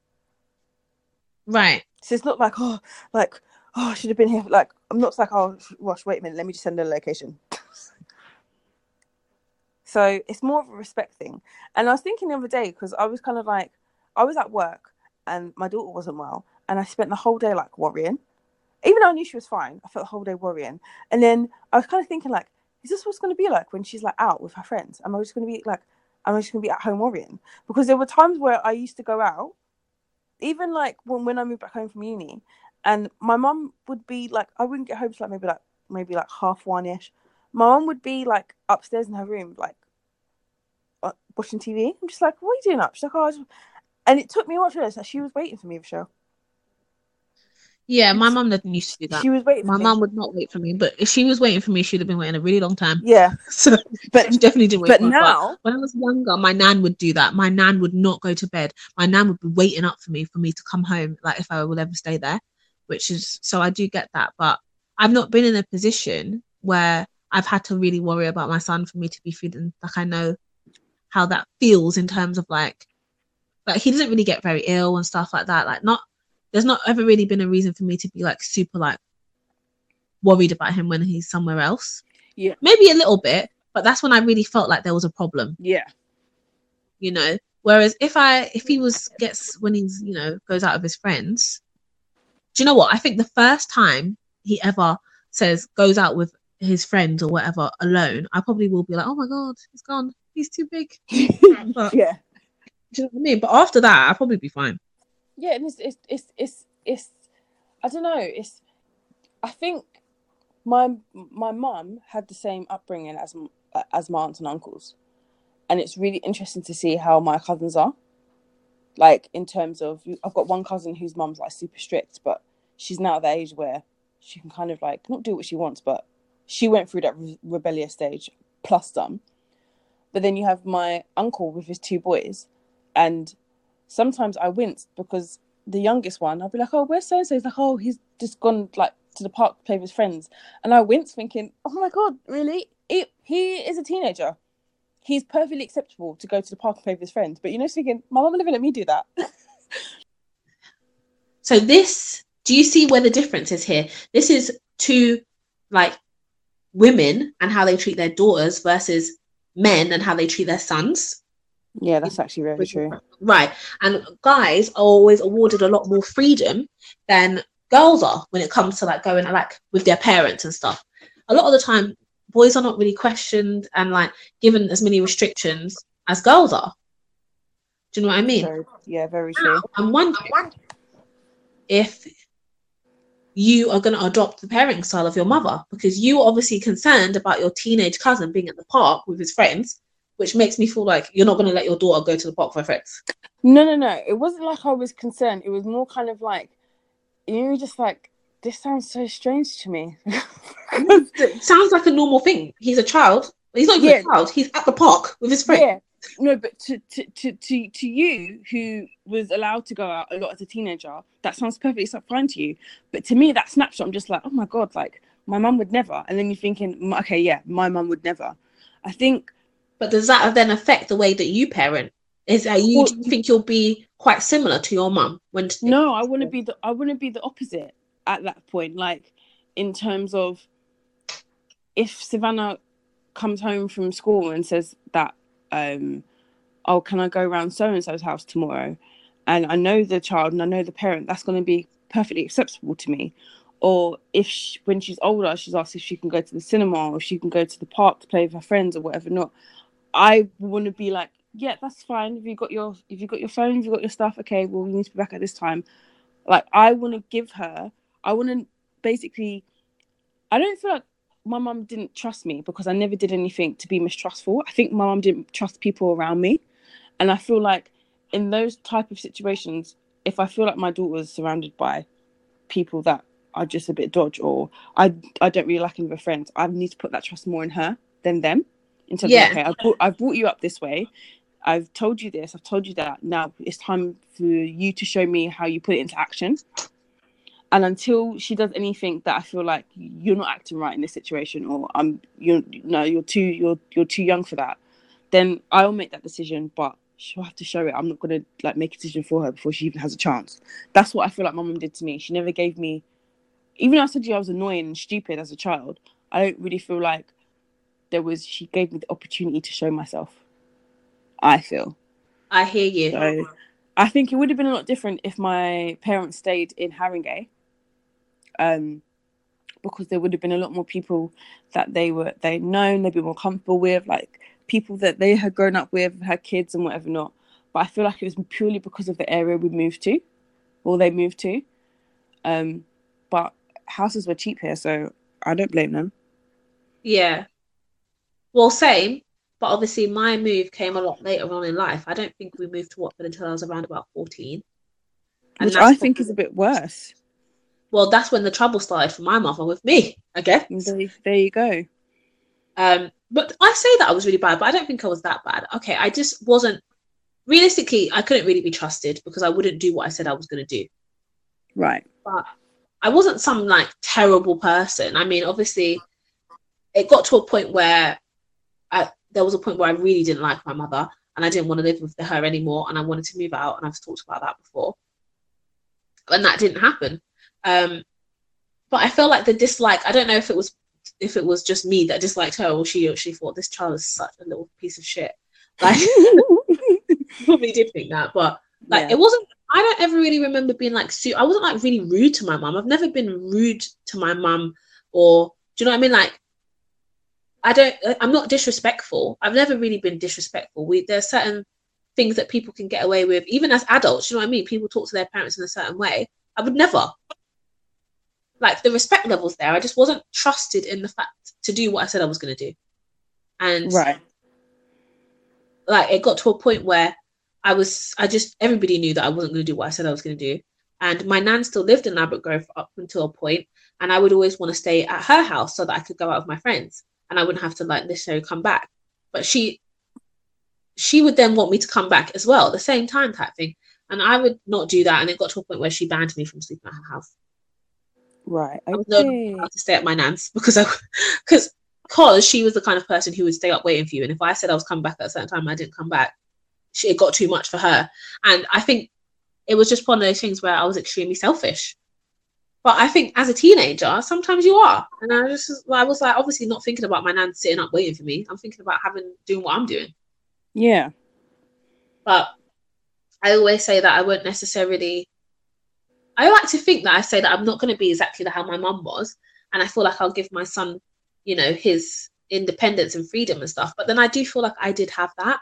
Right. So it's not like, oh, like, oh, I should have been here. Like, I'm not like, oh, Wash, wait a minute, let me just send her a location. <laughs> so it's more of a respect thing. And I was thinking the other day, because I was kind of like, I was at work and my daughter wasn't well. And I spent the whole day like worrying. Even though I knew she was fine, I felt the whole day worrying. And then I was kind of thinking, like, is this what's going to be like when she's like out with her friends? Am I just going to be like, am I just going to be at home worrying? Because there were times where I used to go out, even like when, when I moved back home from uni, and my mum would be like, I wouldn't get home till like maybe like maybe like half one ish. My mum would be like upstairs in her room, like uh, watching TV. I'm just like, what are you doing up? She's like, oh, and it took me a while to realize that she was waiting for me, Rochelle. Yeah, my mum didn't used to do that. She was waiting. My mum would not wait for me, but if she was waiting for me, she'd have been waiting a really long time. Yeah. <laughs> So, but she definitely didn't wait. But now, when I was younger, my nan would do that. My nan would not go to bed. My nan would be waiting up for me for me to come home, like if I will ever stay there. Which is so I do get that, but I've not been in a position where I've had to really worry about my son for me to be feeling like I know how that feels in terms of like like he doesn't really get very ill and stuff like that. Like not there's not ever really been a reason for me to be like super like worried about him when he's somewhere else. Yeah. Maybe a little bit, but that's when I really felt like there was a problem. Yeah. You know, whereas if I if he was gets when he's you know goes out with his friends, do you know what? I think the first time he ever says goes out with his friends or whatever alone, I probably will be like, oh my god, he's gone. He's too big. <laughs> but, yeah. Do you know what I mean? But after that, I'll probably be fine yeah, and it's it's it's it's, it's I don't know. It's I think my my mum had the same upbringing as as my aunts and uncles, and it's really interesting to see how my cousins are. Like in terms of, I've got one cousin whose mum's like super strict, but she's now at the age where she can kind of like not do what she wants, but she went through that re- rebellious stage plus some. But then you have my uncle with his two boys, and sometimes I winced because the youngest one, I'll be like, oh, where's so and so? He's like, oh, he's just gone like to the park to play with his friends. And I winced thinking, oh my God, really? He, he is a teenager. He's perfectly acceptable to go to the park and play with his friends. But you know, thinking, my mum never let me do that. <laughs> so this, do you see where the difference is here? This is two like women and how they treat their daughters versus men and how they treat their sons. Yeah, that's actually very true. Right. And guys are always awarded a lot more freedom than girls are when it comes to like going like with their parents and stuff. A lot of the time, boys are not really questioned and like given as many restrictions as girls are. Do you know what I mean? Very- yeah, very true. I'm wondering if you are going to adopt the parenting style of your mother because you are obviously concerned about your teenage cousin being at the park with his friends, which makes me feel like you're not going to let your daughter go to the park her friends. No, no, no. It wasn't like I was concerned. It was more kind of like you were just like, this sounds so strange to me. <laughs> Sounds like a normal thing. He's a child. He's not even Yeah. a child. He's at the park with his friends. yeah. No, but to, to to to to you who was allowed to go out a lot as a teenager, that sounds perfectly fine to you. But to me, that snapshot, I'm just like, oh my god, like my mum would never. And then you're thinking, "Mm, okay, yeah, my mum would never. I think But does that then affect the way that you parent? Is that you, Well, do you think you'll be quite similar to your mum when no, I want to be the I want to be the opposite at that point. Like in terms of if Savannah comes home from school and says that, um, oh, can I go around so and so's house tomorrow? And I know the child and I know the parent, that's going to be perfectly acceptable to me. Or if she, when she's older, she's asked if she can go to the cinema or if she can go to the park to play with her friends or whatever. Not, I want to be like, yeah, that's fine. If you got your if you got your phone, if you got your stuff, okay, well, you need to be back at this time. Like, I want to give her. I want to basically. I don't feel like my mum didn't trust me because I never did anything to be mistrustful. I think my mum didn't trust people around me, and I feel like in those type of situations, if I feel like my daughter daughter's surrounded by people that are just a bit dodge or I I don't really like any of her friends, I need to put that trust more in her than them. In terms Yeah. of okay, I've brought, I've brought you up this way. I've told you this, I've told you that. Now it's time for you to show me how you put it into action. And until she does anything that I feel like you're not acting right in this situation, or I'm you're no, you're too you're you're too young for that, then I'll make that decision. But she'll have to show it. I'm not gonna like make a decision for her before she even has a chance. That's what I feel like my mum did to me. She never gave me, even though I said to you I was annoying and stupid as a child. I don't really feel like there was. She gave me the opportunity to show myself. I feel. I hear you. So I think it would have been a lot different if my parents stayed in Haringey. Um, because there would have been a lot more people that they were they known, they'd be more comfortable with, like people that they had grown up with, had kids and whatever not. But I feel like it was purely because of the area we moved to, or they moved to. Um, but houses were cheap here, so I don't blame them. Yeah. Well, same. But obviously, my move came a lot later on in life. I don't think we moved to Watford until I was around about 14. And Which I think is a bit worse. Well, that's when the trouble started for my mother with me, I guess. There, there you go. Um, but I say that I was really bad, but I don't think I was that bad. Okay, I just wasn't. Realistically, I couldn't really be trusted because I wouldn't do what I said I was going to do. Right. but I wasn't some like terrible person. I mean, obviously, it got to a point where I, there was a point where I really didn't like my mother and I didn't want to live with her anymore and I wanted to move out. And I've talked about that before. And that didn't happen. Um, but I felt like the dislike, I don't know if it was if it was just me that disliked her or she she thought this child is such a little piece of shit. <laughs> Like <laughs> probably did think that, but like Yeah. it wasn't i don't ever really remember being like su- i wasn't like really rude to my mum i've never been rude to my mum or do you know what i mean like i don't uh, i'm not disrespectful. I've never really been disrespectful. We are certain things that people can get away with. Even as adults you know what i mean? People talk to their parents in a certain way. I would never. Like the respect levels there. I just wasn't trusted in the fact to do what i said i was going to do. And right. like it got to a point where I was I just everybody knew that I wasn't going to do what I said I was going to do. And my nan still lived in Ladbroke Grove up until a point, and I would always want to stay at her house so that I could go out with my friends, and I wouldn't have to like necessarily come back. But she, she would then want me to come back as well, at the same time type thing, and I would not do that. And it got to a point where she banned me from sleeping at her house. Right. I was no allowed to stay at my nan's <laughs> because I, because because she was the kind of person who would stay up waiting for you, and if I said I was coming back at a certain time, I didn't come back, she, it got too much for her, and I think it was just one of those things where I was extremely selfish. But I think as a teenager, sometimes you are, and I just I was like obviously not thinking about my nan sitting up waiting for me. I'm thinking about having doing what I'm doing. Yeah. But I always say that I won't necessarily. I like to think that I say that I'm not going to be exactly how my mum was, and I feel like I'll give my son, you know, his independence and freedom and stuff. But then I do feel like I did have that,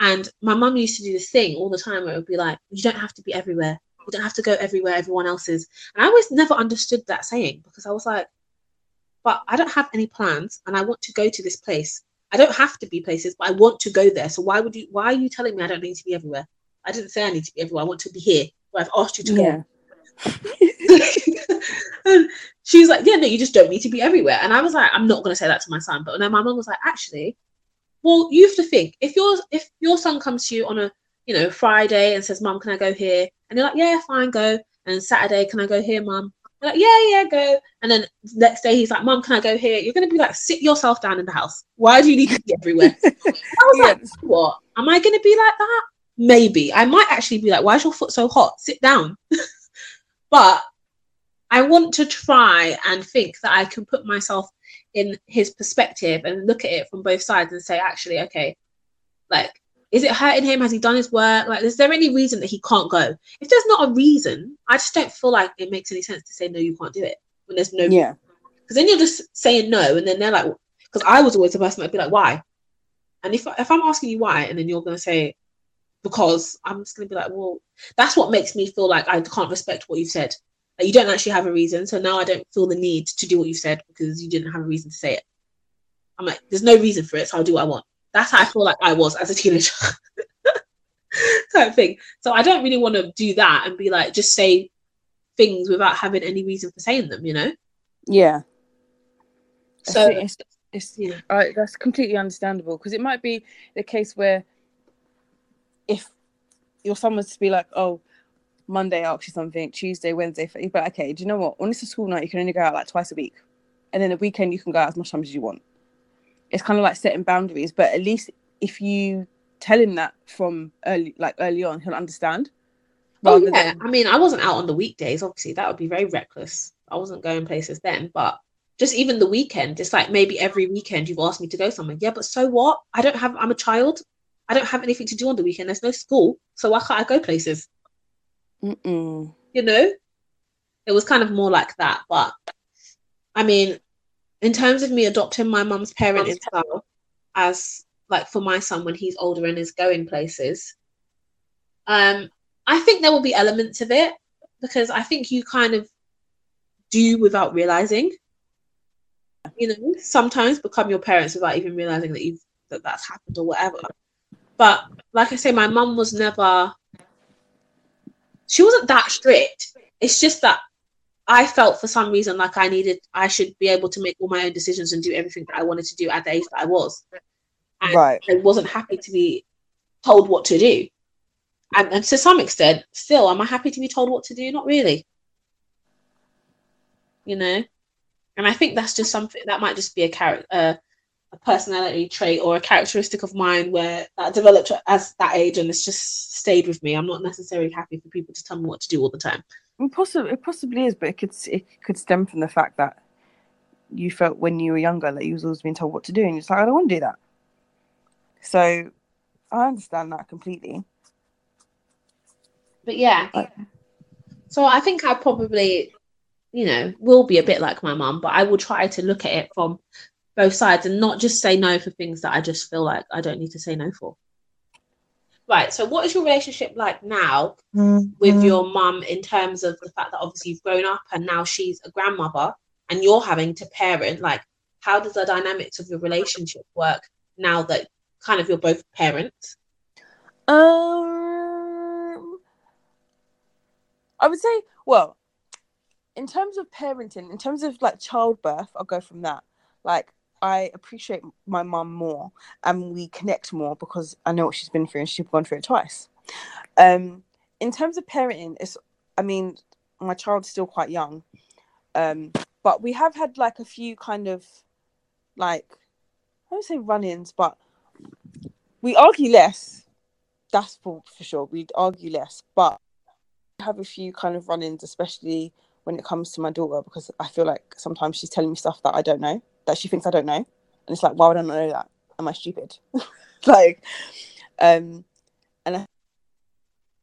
and my mum used to do this thing all the time where it would be like, "You don't have to be everywhere. You don't have to go everywhere everyone else is." And I always never understood that saying because I was like, "But I don't have any plans, and I want to go to this place. I don't have to be places, but I want to go there. So why would you? Why are you telling me I don't need to be everywhere? I didn't say I need to be everywhere. I want to be here. Where I've asked you to Yeah. go. <laughs> and she's like, yeah, no, you just don't need to be everywhere. And I was like, I'm not going to say that to my son. But then my mom was like, actually, well, you have to think if your if your son comes to you on a you know Friday and says, "Mum, can I go here?" and you're like, "Yeah, fine, go." And Saturday, can I go here, Mum? You're like, "Yeah, yeah, go." And then next day, he's like, "Mum, can I go here?" You're going to be like, "Sit yourself down in the house. Why do you need to be everywhere?" <laughs> I was like, "What? Am I going to be like that?" Maybe I might actually be like, "Why is your foot so hot? Sit down." <laughs> but I want to try and think that I can put myself in his perspective and look at it from both sides and say, actually, okay, like, is it hurting him? Has he done his work? Like, is there any reason that he can't go? If there's not a reason, I just don't feel like it makes any sense to say, no, you can't do it when there's no Yeah. because then you're just saying no, and then they're like, because I was always the person that'd be like, why? And if if I'm asking you why, and then you're gonna say because, I'm just gonna be like, well, that's what makes me feel like I can't respect what you've said. Like you don't actually have a reason, so now I don't feel the need to do what you said because you didn't have a reason to say it. I'm like, there's no reason for it, so I'll do what I want. That's how I feel like I was as a teenager. <laughs> type thing. So I don't really want to do that and be like, just say things without having any reason for saying them, you know? Yeah. So think it's, it's yeah. that's completely understandable because it might be the case where if your son was to be like, oh, Monday I ask you something, Tuesday, Wednesday, Thursday, but okay, do you know what? When it's a school night, you can only go out like twice a week, and then the weekend you can go out as much time as you want. It's kind of like setting boundaries, but at least if you tell him that from early, like early on, he'll understand. Oh yeah, than- I mean, I wasn't out on the weekdays. Obviously, that would be very reckless. I wasn't going places then, but just even the weekend, it's like maybe every weekend you've asked me to go somewhere. Yeah, but so what? I don't have. I'm a child. I don't have anything to do on the weekend. There's no school, so why can't I go places? Mm-mm. You know, it was kind of more like that. But I mean, in terms of me adopting my mum's parenting style as like for my son when he's older and is going places, um, I think there will be elements of it because I think you kind of do without realizing. You know, sometimes become your parents without even realizing that you've that that's happened or whatever. But like I say, my mum was never. She wasn't that strict. It's just that I felt for some reason like I needed, I should be able to make all my own decisions and do everything that I wanted to do at the age that I was. And Right. I wasn't happy to be told what to do. And, and to some extent, still, am I happy to be told what to do? Not really. You know? And I think that's just something that might just be a character, uh, a personality trait or a characteristic of mine where that developed as that age and it's just stayed with me. I'm not necessarily happy for people to tell me what to do all the time. Possibly, it possibly is, but it could it could stem from the fact that you felt when you were younger that you was always being told what to do, and you're just like, I don't want to do that. So, I understand that completely. But yeah. Right. So I think I probably, you know, will be a bit like my mum, but I will try to look at it from both sides and not just say no for things that I just feel like I don't need to say no for. Right. So what is your relationship like now with your mum in terms of the fact that obviously you've grown up and now she's a grandmother and you're having to parent? Like, how does the dynamics of your relationship work now that kind of you're both parents? Um, I would say, well, in terms of parenting, in terms of like childbirth, I'll go from that. Like, I appreciate my mum more, and we connect more because I know what she's been through, and she's gone through it twice. Um, in terms of parenting, it's, I mean, my child's still quite young, um, but we have had like a few kind of, like, I don't say run-ins, but we argue less that's for for sure. We'd argue less, but have a few kind of run-ins, especially when it comes to my daughter, because I feel like sometimes she's telling me stuff that I don't know, that she thinks I don't know, and it's like, why would I not know that? Am I stupid? <laughs> like, um, and I,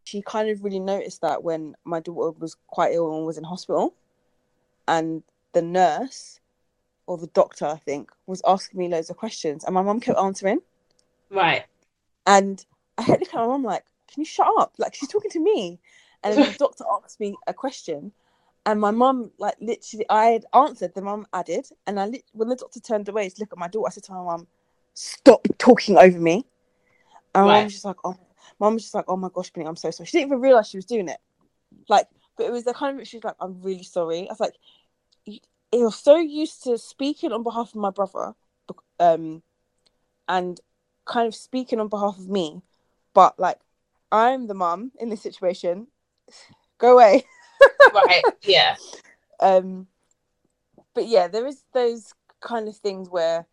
she kind of really noticed that when my daughter was quite ill and was in hospital, and the nurse or the doctor, I think, was asking me loads of questions, and my mum kept answering. Right. And I had to look at my mum like, "Can you shut up? Like she's talking to me." And then the <laughs> doctor asked me a question, and my mum like literally, I had answered. The mum added, and I when the doctor turned away to look at my daughter, I said to my mum, "Stop talking over me." And Right. mum was just like, "Oh." Mum was just like, "Oh my gosh, Benny, I'm so sorry." She didn't even realize she was doing it. Like, but it was the kind of she was like, "I'm really sorry." I was like, "You- "You're so used to speaking on behalf of my brother, um, and kind of speaking on behalf of me, but like, I'm the mum in this situation. Go away." Right. Yeah. um but yeah there is those kind of things where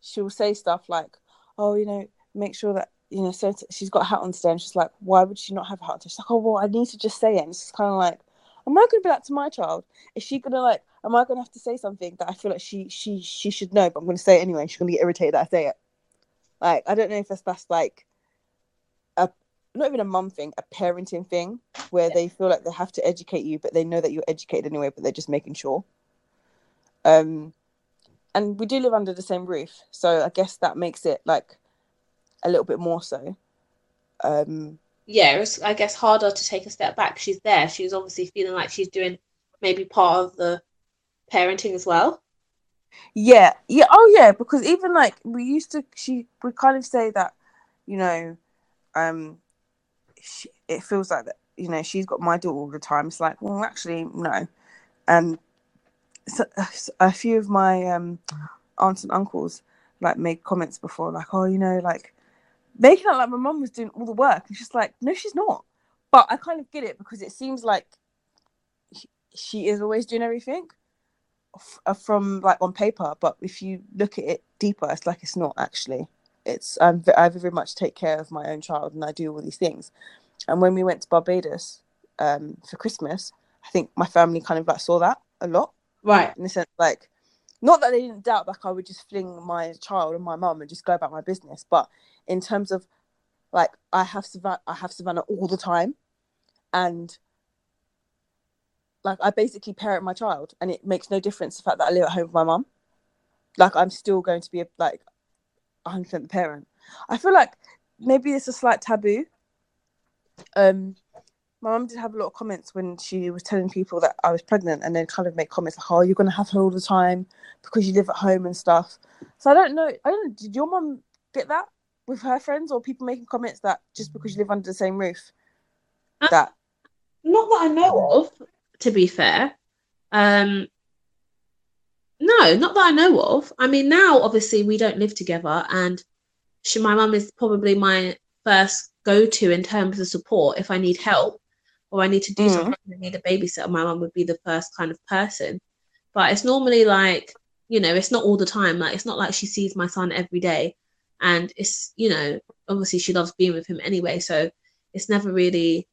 she'll say stuff like oh you know make sure that you know so she's got a hat on today and she's like why would she not have a hat on she's like oh well i need to just say it and it's kind of like am i going to be that to my child is she going to like am i going to have to say something that i feel like she she she should know but i'm going to say it anyway she's going to get irritated that i say it like i don't know if that's that's like not even a mum thing a parenting thing where they feel like they have to educate you but they know that you're educated anyway but they're just making sure um and we do live under the same roof so i guess that makes it like a little bit more so um yeah, it's I guess harder to take a step back. She's there. She's obviously feeling like she's doing maybe part of the parenting as well. yeah yeah oh yeah because even like we used to she would kind of say that you know um she, it feels like that you know she's got my daughter all the time. It's like well actually no. Um so, a few of my um aunts and uncles like made comments before like oh you know like making it like my mum was doing all the work. And she's like no she's not. But i kind of get it because it seems like she- she is always doing everything f- uh, from like on paper. But if you look at it deeper it's like it's not actually it's I'm, i very much take care of my own child and i do all these things and when we went to barbados um for christmas i think my family kind of like saw that a lot Right. in the sense like not that they didn't doubt like I would just fling my child and my mum and just go about my business, but in terms of like I have Savannah I have Savannah all the time and like I basically parent my child and it makes no difference the fact that I live at home with my mum. Like I'm still going to be a, like 100% the parent. I feel like maybe it's a slight taboo. Um my mum did have a lot of comments when she was telling people that I was pregnant and then kind of make comments like, Oh, you're gonna have her all the time because you live at home and stuff. So I don't know. I don't did your mum get that with her friends or people making comments that just because you live under the same roof Uh, that Not that I know of, to be fair. Um, no, not that I know of. I mean, now obviously we don't live together, and she, my mum is probably my first go-to in terms of support. If I need help or I need to do Mm. something, I need a babysitter, my mum would be the first kind of person. But it's normally like, you know, it's not all the time. Like, it's not like she sees my son every day, and it's, you know, obviously she loves being with him anyway, so it's never really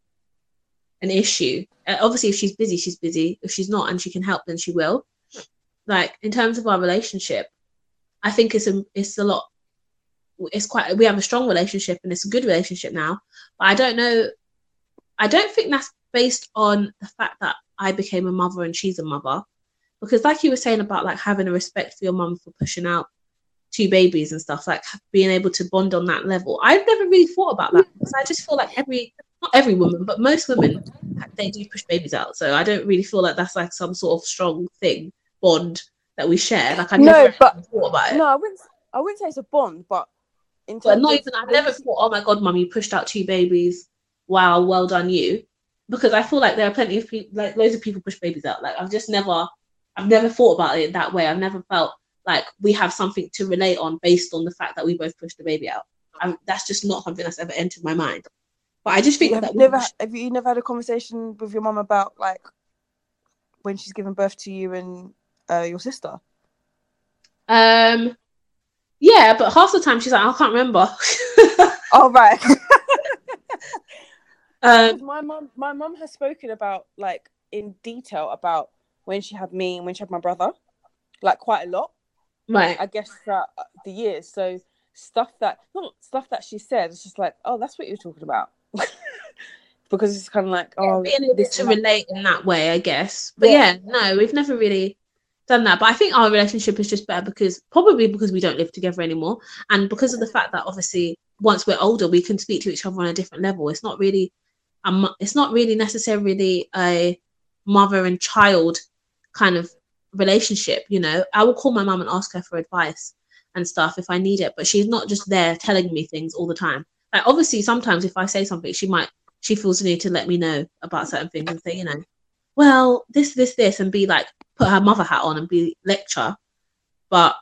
an issue. Uh, obviously, if she's busy, she's busy. If she's not and she can help, then she will. Like in terms of our relationship, I think it's a it's a lot. It's quite we have a strong relationship and it's a good relationship now. But I don't know. I don't think that's based on the fact that I became a mother and she's a mother, because like you were saying about like having a respect for your mum for pushing out two babies and stuff, like being able to bond on that level. I've never really thought about that because I just feel like every not every woman, but most women they do push babies out. So I don't really feel like that's like some sort of strong thing bond that we share. Like I've No, never but- thought about it. no I wouldn't I wouldn't say it's a bond but in but not of even I've never thought, oh my god, mum, you pushed out two babies. Wow, well done you. Because I feel like there are plenty of people like loads of people push babies out. Like I've just never I've never thought about it that way. I've never felt like we have something to relate on based on the fact that we both pushed the baby out. i that's just not something that's ever entered my mind. But I just think have that we never have you never had a conversation with your mum about like when she's given birth to you and uh, your sister Um, yeah, but half the time she's like, I can't remember. <laughs> oh right um, my mum my mum has spoken about like in detail about when she had me and when she had my brother like quite a lot right. i guess throughout the years so stuff that not stuff that she said. It's just like, oh, that's what you're talking about. <laughs> because it's kind of like, oh, being able to relate in that way, I guess. But Yeah. yeah. no, we've never really done that. But I think our relationship is just better because probably because we don't live together anymore, and because of the fact that obviously once we're older, we can speak to each other on a different level. It's not really, um, it's not really necessarily a mother and child kind of relationship. You know, I will call my mum and ask her for advice and stuff if I need it, but she's not just there telling me things all the time. Like obviously, sometimes if I say something, she might she feels the need to let me know about certain things and say, you know, well, this, this, this, and be like, put her mother hat on and be lecture. But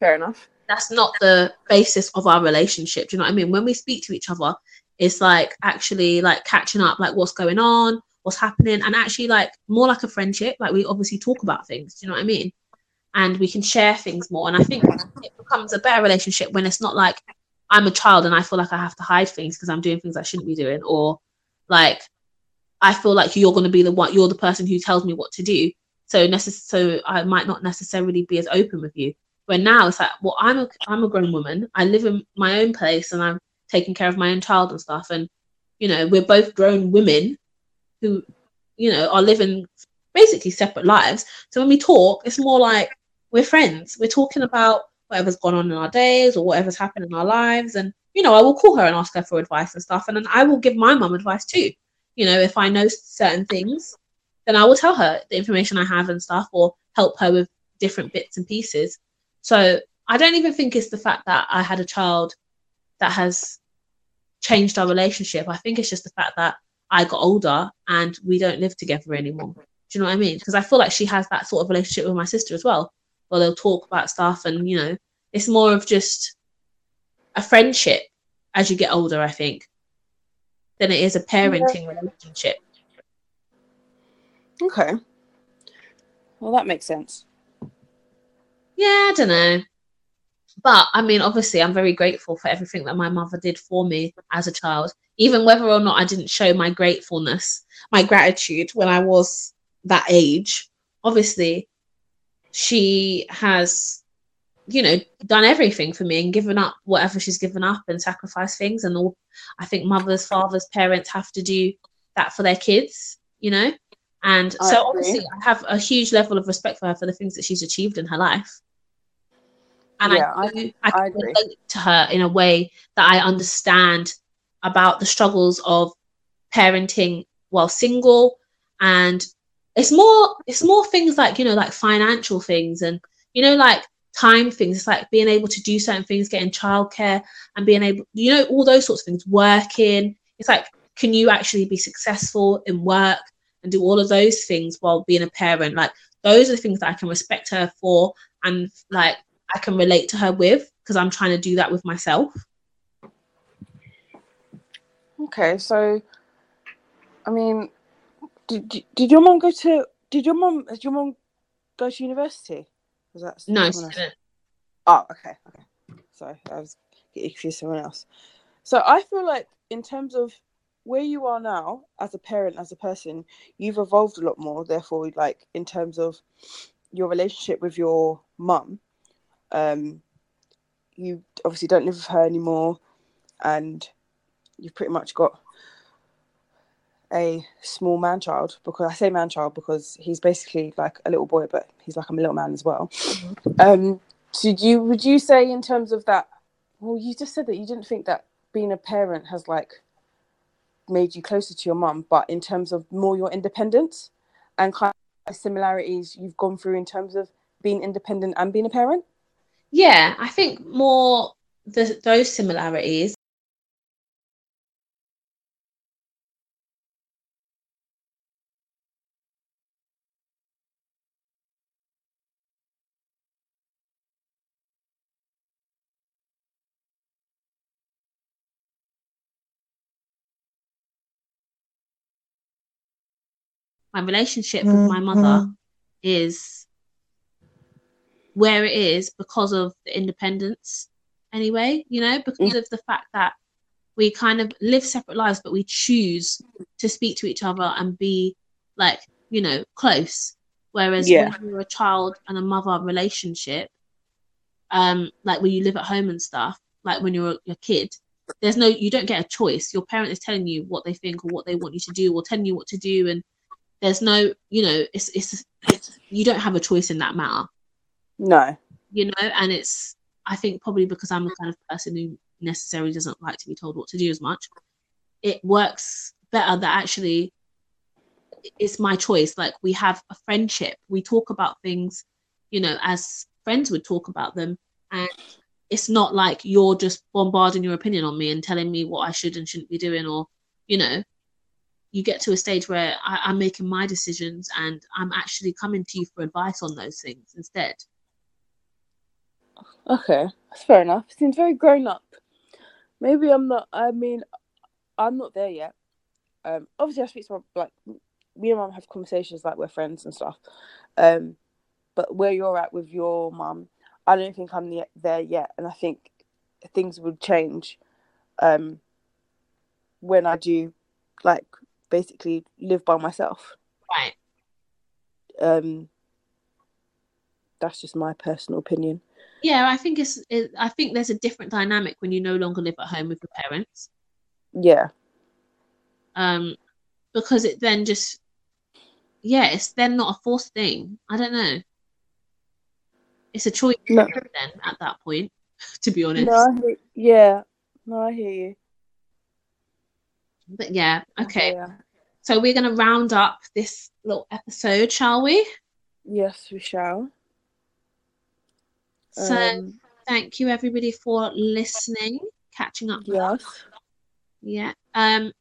Fair enough. that's not the basis of our relationship. Do you know what I mean? When we speak to each other, it's like actually like catching up, like what's going on, what's happening, and actually like more like a friendship. Like we obviously talk about things. Do you know what I mean? And we can share things more. And I think it becomes a better relationship when it's not like I'm a child and I feel like I have to hide things because I'm doing things I shouldn't be doing, or like I feel like you're going to be the one, you're the person who tells me what to do. So necess- so I might not necessarily be as open with you. But now it's like, well, I'm a I'm a grown woman. I live in my own place and I'm taking care of my own child and stuff. And you know, we're both grown women who, you know, are living basically separate lives. So when we talk, it's more like we're friends. We're talking about whatever's gone on in our days or whatever's happened in our lives. And you know, I will call her and ask her for advice and stuff. And then I will give my mum advice too. You know, if I know certain things, then I will tell her the information I have and stuff, or help her with different bits and pieces. So I don't even think it's the fact that I had a child that has changed our relationship. I think it's just the fact that I got older and we don't live together anymore. Do you know what I mean? Because I feel like she has that sort of relationship with my sister as well, where they'll talk about stuff and you know, it's more of just a friendship as you get older, I think, than it is a parenting relationship. Okay. Well, that makes sense. Yeah, I don't know. But I mean, obviously, I'm very grateful for everything that my mother did for me as a child, even whether or not I didn't show my gratefulness, my gratitude when I was that age. Obviously, she has, you know, done everything for me and given up whatever she's given up and sacrificed things. And all, I think mothers, fathers, parents have to do that for their kids, you know? And I so, agree. obviously, I have a huge level of respect for her for the things that she's achieved in her life. And Yeah, I, I- I, I relate to her in a way that I understand about the struggles of parenting while single. And it's more it's more things like you know like financial things and you know like time things. It's like being able to do certain things getting childcare and being able you know all those sorts of things working. It's like can you actually be successful in work and do all of those things while being a parent like those are the things that i can respect her for and like i can relate to her with because i'm trying to do that with myself Okay, so I mean, did did, did your mom go to? Did your mom? Did your mom go to university? Was that no. Oh, okay, okay. Sorry, I was getting confused with someone else. So I feel like in terms of where you are now as a parent, as a person, you've evolved a lot more. Therefore, like in terms of your relationship with your mum, um, you obviously don't live with her anymore, and you've pretty much got a small man child because I say man child because he's basically like a little boy, but he's like I'm a little man as well. Um, so you would you say in terms of that? Well, you just said that you didn't think that being a parent has like made you closer to your mum, but in terms of more your independence and kind of similarities you've gone through in terms of being independent and being a parent. Yeah, I think more the, those similarities. My relationship with my mother is where it is because of the independence anyway you know because of the fact that we kind of live separate lives but we choose to speak to each other and be like you know close whereas Yeah. when you're a child and a mother relationship um like when you live at home and stuff like when you're a kid, there's no you don't get a choice. Your parent is telling you what they think or what they want you to do or telling you what to do, and there's no you know it's it's, it's you don't have a choice in that matter. No. You know, and it's I think probably because I'm the kind of person who necessarily doesn't like to be told what to do as much. It works better that actually it's my choice. Like we have a friendship. We talk about things, you know, as friends would talk about them. And it's not like you're just bombarding your opinion on me and telling me what I should and shouldn't be doing, or, you know, you get to a stage where I, I'm making my decisions and I'm actually coming to you for advice on those things instead. Okay, that's fair enough. Seems very grown up. Maybe I'm not. I mean, I'm not there yet. Um, obviously, I speak to my like me and mum have conversations like we're friends and stuff. Um, but where you're at with your mum, I don't think I'm there yet, and I think things would change um, when I do like basically live by myself. Right. Um, that's just my personal opinion. Yeah, I think it's. It, I think there's a different dynamic when you no longer live at home with your parents. Yeah. Um, because it then just, yeah, it's then not a forced thing. I don't know. It's a choice No. then at that point, <laughs> to be honest. No, I hear, yeah. No, I hear you. But yeah, okay. Yeah. So we're gonna round up this little episode, shall we? Yes, we shall. So Um, thank you everybody for listening, catching up. with yes. Yeah. Um,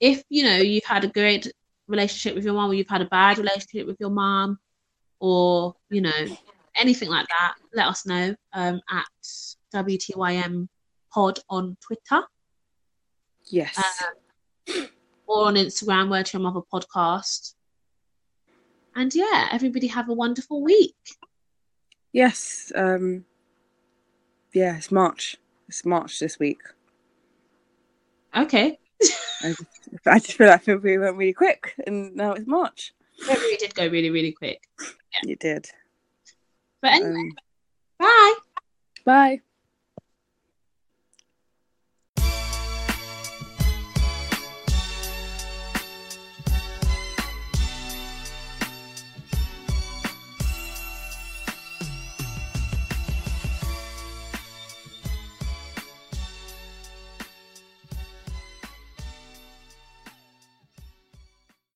if you know you've had a great relationship with your mom, or you've had a bad relationship with your mom, or you know anything like that, let us know um, at WTYM Pod on Twitter Yes. um, or on Instagram, Word to Your Mother podcast. And yeah, everybody have a wonderful week. yes. Um. Yeah, it's March. It's March this week. Okay. <laughs> I just, I just feel like February went really quick, and now it's March. February did go really, really quick. You did. But anyway, Um, bye. bye.